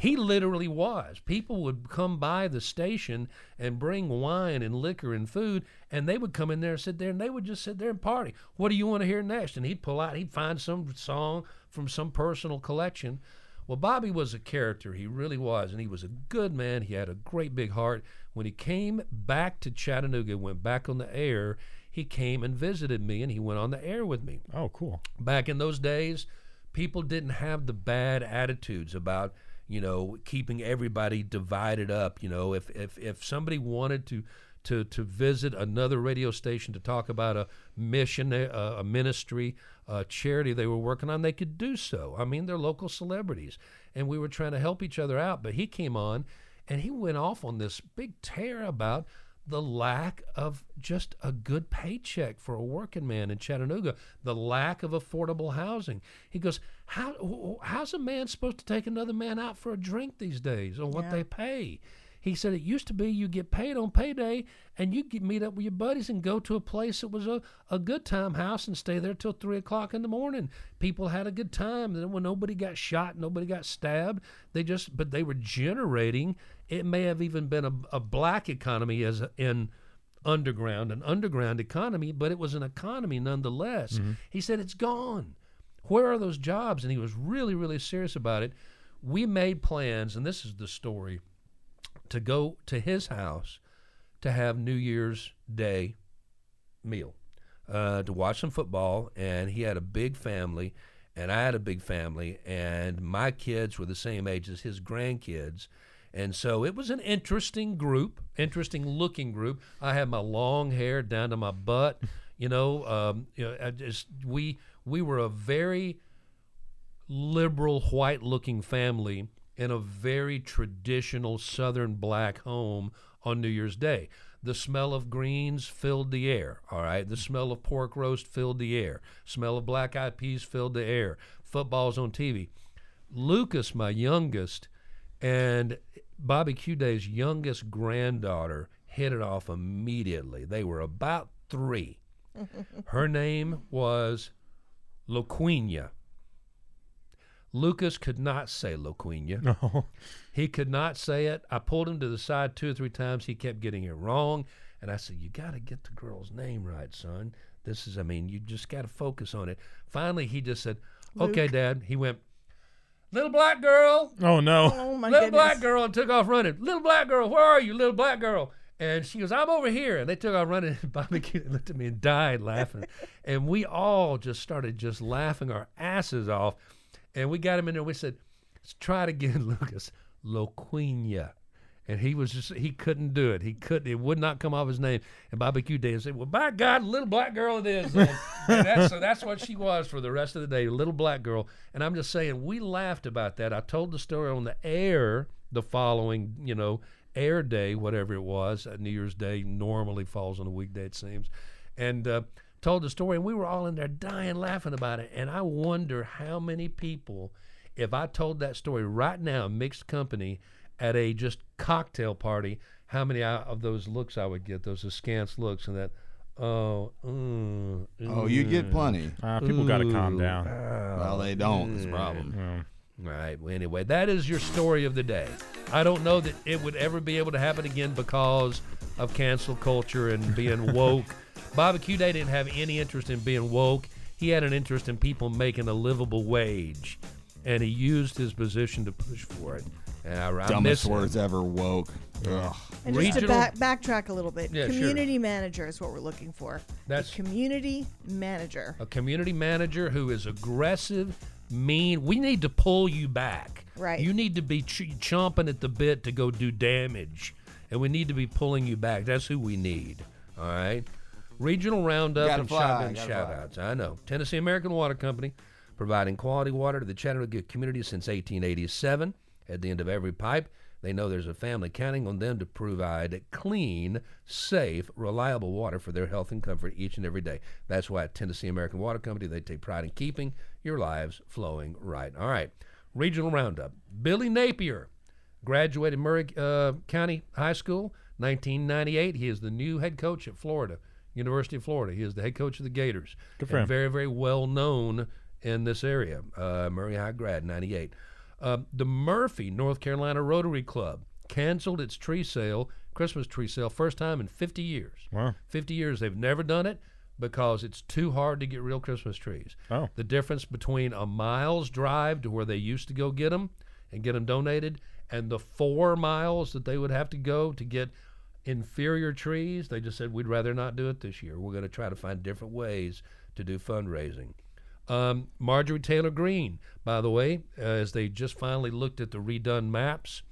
He literally was. People would come by the station and bring wine and liquor and food, and they would come in there and sit there, and they would just sit there and party. What do you want to hear next? And he'd pull out, he'd find some song from some personal collection. Well, Bobby was a character. He really was, and he was a good man. He had a great big heart. When he came back to Chattanooga, went back on the air, he came and visited me, and he went on the air with me Oh, cool. back in those days, people didn't have the bad attitudes about you know keeping everybody divided up. You know, if if if somebody wanted to to to visit another radio station to talk about a mission, a, a ministry, a charity they were working on, they could do so. I mean, they're local celebrities, and we were trying to help each other out. But he came on, and he went off on this big tear about the lack of just a good paycheck for a working man in Chattanooga, the lack of affordable housing. He goes, "How how's a man supposed to take another man out for a drink these days on what Yeah. they pay?" He said it used to be you get paid on payday and you get meet up with your buddies and go to a place that was a, a good time house and stay there till three o'clock in the morning. People had a good time. Then when nobody got shot, nobody got stabbed. They just but they were generating. It may have even been a, a black economy as in underground, an underground economy, but it was an economy nonetheless. He said it's gone. Where are those jobs? And he was really, really serious about it. We made plans, and this is the story to go to his house to have New Year's Day meal, uh, to watch some football. And he had a big family, and I had a big family, and my kids were the same age as his grandkids. And so it was an interesting group, interesting looking group. I had my long hair down to my butt, you know. Um, you know, I just we we were a very liberal white looking family in a very traditional southern black home on New Year's Day. The smell of greens filled the air, all right? The smell of pork roast filled the air. Smell of black eyed peas filled the air. Football's on TV. Lucas, my youngest, and Bobby Q Day's youngest granddaughter hit it off immediately. They were about three. Her name was Loquina. Lucas could not say Loquina. No. He could not say it. I pulled him to the side two or three times. He kept getting it wrong. And I said, You got to get the girl's name right, son. This is, I mean, you just got to focus on it. Finally, he just said, Okay, Dad. He went, Little black girl, Oh no. Oh my god little goodness. black girl, and took off running. Little black girl, where are you, little black girl? And she goes, I'm over here. And they took off running. And Bobby Q looked at me and died laughing. and we all just started just laughing our asses off. And we got him in there. We said, Let's try it again, Lucas. Loquina. And he was just, he couldn't do it. He couldn't, it would not come off his name. And Bobby Q Day said, Well, by God, little black girl it is. And, and that's, so that's what she was for the rest of the day, little black girl. And I'm just saying, we laughed about that. I told the story on the air the following, you know, air day, whatever it was. Uh, New Year's Day normally falls on a weekday, it seems. And, uh, told the story, and we were all in there dying laughing about it. And I wonder how many people, if I told that story right now, mixed company, at a just cocktail party, how many of those looks I would get, those askance looks, and that, oh, mm, Oh, you'd get mm, plenty. Uh, people got to calm ooh, down. Well, they don't. Is the problem. Um, Right. Well, anyway, that is your story of the day. I don't know that it would ever be able to happen again because of cancel culture and being woke. Bobby Q Day didn't have any interest in being woke. He had an interest in people making a livable wage, and he used his position to push for it. And I, I Dumbest him. words ever. Woke. Ugh. And just to back, backtrack a little bit, Yeah, sure. community manager is what we're looking for. That's- a community manager. a community manager who is aggressive, mean. We need to pull you back. Right. You need to be ch- chomping at the bit to go do damage, and we need to be pulling you back. That's who we need. All right. Regional roundup Gotta and fly, shotgun gotta shout fly. outs. I know. Tennessee American Water Company, providing quality water to the Chattanooga community since 1887. At the end of every pipe, they know there's a family counting on them to provide clean, safe, reliable water for their health and comfort each and every day. That's why at Tennessee American Water Company, they take pride in keeping your lives flowing right. All right. Regional Roundup. Billy Napier graduated Murray uh, County High School 1998. He is the new head coach at Florida, University of Florida. He is the head coach of the Gators. Good for and him. Very, very well known in this area. Uh, Murray High grad, 98. Uh, the Murphy, North Carolina Rotary Club canceled its tree sale, Christmas tree sale, first time in 50 years. wow. 50 years. They've never done it because it's too hard to get real Christmas trees. Oh. The difference between a mile's drive to where they used to go get them and get them donated and the four miles that they would have to go to get inferior trees, they just said, we'd rather not do it this year. We're going to try to find different ways to do fundraising. Um, Marjorie Taylor Greene, by the way, uh, as they just finally looked at the redone maps,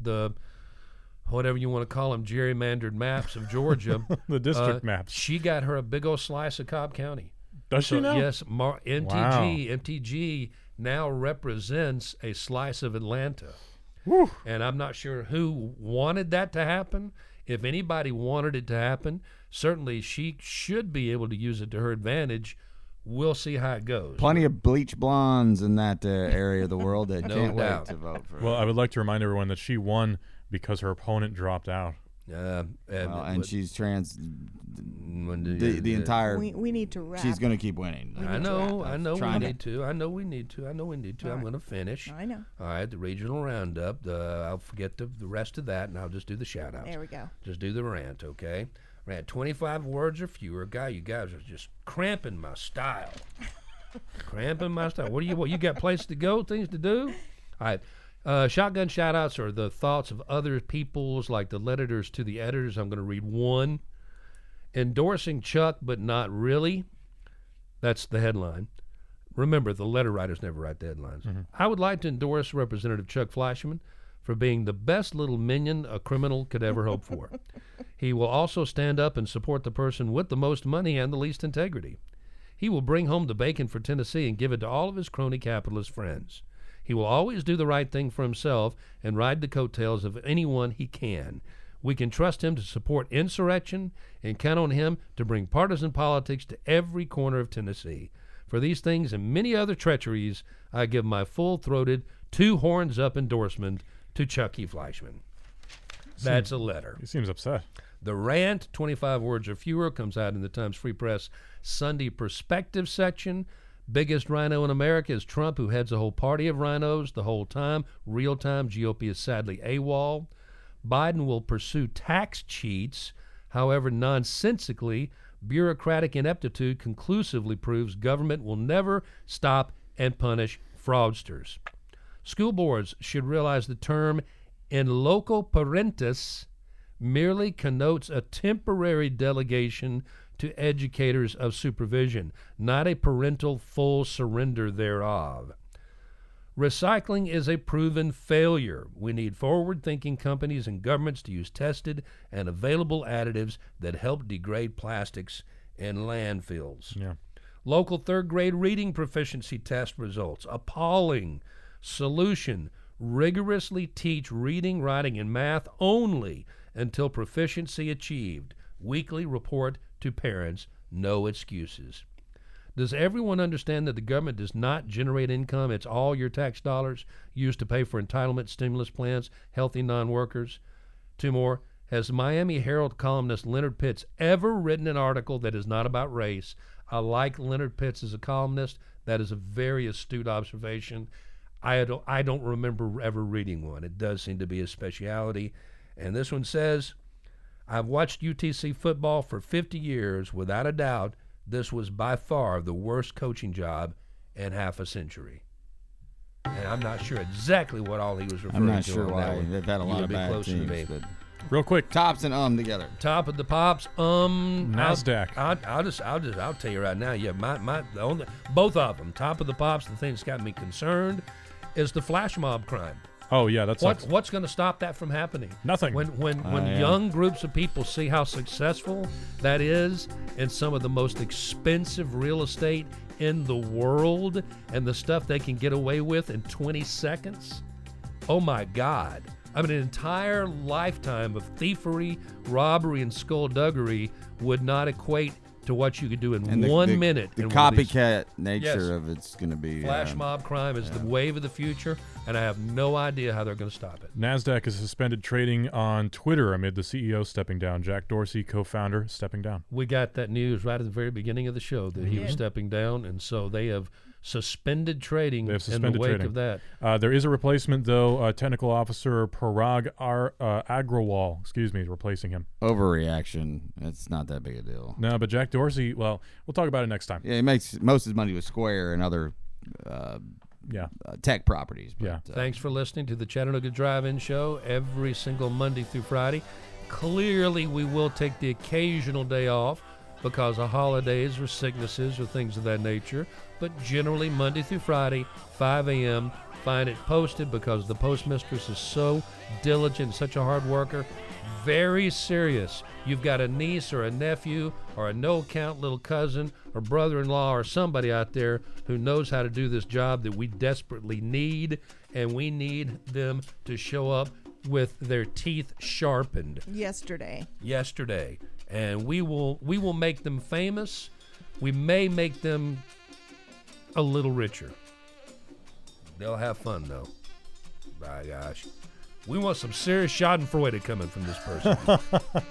the whatever you want to call them, gerrymandered maps of Georgia. The district uh, maps. She got her a big old slice of Cobb County. Does she So, now? Yes, Mar- MTG. Wow. MTG now represents a slice of Atlanta. Whew. And I'm not sure who wanted that to happen. If anybody wanted it to happen, certainly she should be able to use it to her advantage. We'll see how it goes. Plenty of bleach blondes in that uh, area of the world that No can't doubt. wait to vote for. Well, I would like to remind everyone that she won because her opponent dropped out. Uh, and, Well, and what- she's trans. when The, the entire. We, we need to wrap. she's going to keep winning. I know, I know we Trying to- need to. I know we need to. I know we need to. I'm All going to finish. I know. All right, the regional roundup. The, I'll forget the, the rest of that, and I'll just do the shout outs. There we go. Just do the rant, okay? Rant 25 words or fewer. Guy, you guys are just cramping my style. cramping my style. What do you what you got places to go, things to do? All right. Uh, shotgun shout outs are the thoughts of other people's, like the letters to the editors. I'm going to read one. Endorsing Chuck, but not really. That's the headline. Remember, the letter writers never write the headlines. I would like to endorse Representative Chuck Fleischmann for being the best little minion a criminal could ever hope for. he will also stand up and support the person with the most money and the least integrity. He will bring home the bacon for Tennessee and give it to all of his crony capitalist friends. He will always do the right thing for himself and ride the coattails of anyone he can. We can trust him to support insurrection and count on him to bring partisan politics to every corner of Tennessee. For these things and many other treacheries, I give my full throated, two horns up endorsement to Chucky Fleischmann. That's a letter. He seems upset. The rant, 25 words or fewer, comes out in the Times Free Press Sunday Perspective section. Biggest RINO in America is Trump, who heads a whole party of RINOs the whole time. Real time, GOP is sadly AWOL. Biden will pursue tax cheats. However, nonsensically, bureaucratic ineptitude conclusively proves government will never stop and punish fraudsters. School boards should realize the term in loco parentis merely connotes a temporary delegation to educators of supervision, not a parental full surrender thereof. Recycling is a proven failure. We need forward thinking companies and governments to use tested and available additives that help degrade plastics in landfills. Yeah. Local third grade reading proficiency test results appalling. Solution rigorously teach reading, writing, and math only until proficiency achieved. Weekly report to parents, no excuses. Does everyone understand that the government does not generate income? It's all your tax dollars used to pay for entitlement stimulus plans, healthy non workers. Two more. Has Miami Herald columnist Leonard Pitts ever written an article that is not about race? I like Leonard Pitts as a columnist. That is a very astute observation. I don't, I don't remember ever reading one. It does seem to be a speciality. And this one says, I've watched UTC football for 50 years. Without a doubt, this was by far the worst coaching job in half a century. And I'm not sure exactly what all he was referring to. I'm not to. sure on that why they've had a You lot of be bad closer to teams, me. but Real quick, tops and um together. Top of the pops, um, NASDAQ. I'll, I'll, I'll just, I'll just, I'll tell you right now. Yeah, my, my, the only, both of them. Top of the pops. The thing that's got me concerned is the flash mob crime. oh yeah, that's What, what's going to stop that from happening? Nothing. When when uh, when yeah. young groups of people see how successful that is in some of the most expensive real estate in the world and the stuff they can get away with in 20 seconds, oh my God! I mean, an entire lifetime of thievery, robbery, and skullduggery would not equate to what you could do in And the, one the- minute. The in these copycat nature Yes. of it's going to be Flash uh, mob crime is the wave of the future, and I have no idea how they're going to stop it. Nasdaq has suspended trading on Twitter amid the CEO stepping down. Jack Dorsey, co-founder, stepping down. We got that news right at the very beginning of the show that he was stepping down, and so they have suspended trading They have in suspended the wake trading. of that. Uh, there is a replacement though. Uh, technical officer Parag Ar- uh, Agrawal, excuse me, is replacing him. overreaction. It's not that big a deal. No, but Jack Dorsey. Well, we'll talk about it next time. Yeah, he makes most of his money with Square and other uh, Yeah. uh, tech properties. But, Yeah. uh, Thanks for listening to the Chattanooga Drive-In Show every single Monday through Friday. Clearly, we will take the occasional day off because of holidays or sicknesses or things of that nature. But generally, Monday through Friday, 5 a.m., find it posted because the postmistress is so diligent, such a hard worker. Very serious. You've got a niece or a nephew or a no account little cousin or brother in law or somebody out there who knows how to do this job that we desperately need, and we need them to show up with their teeth sharpened Yesterday. yesterday, and we will we will make them famous. We may make them a little richer. They'll have fun though. My gosh, we want some serious Schadenfreude coming from this person.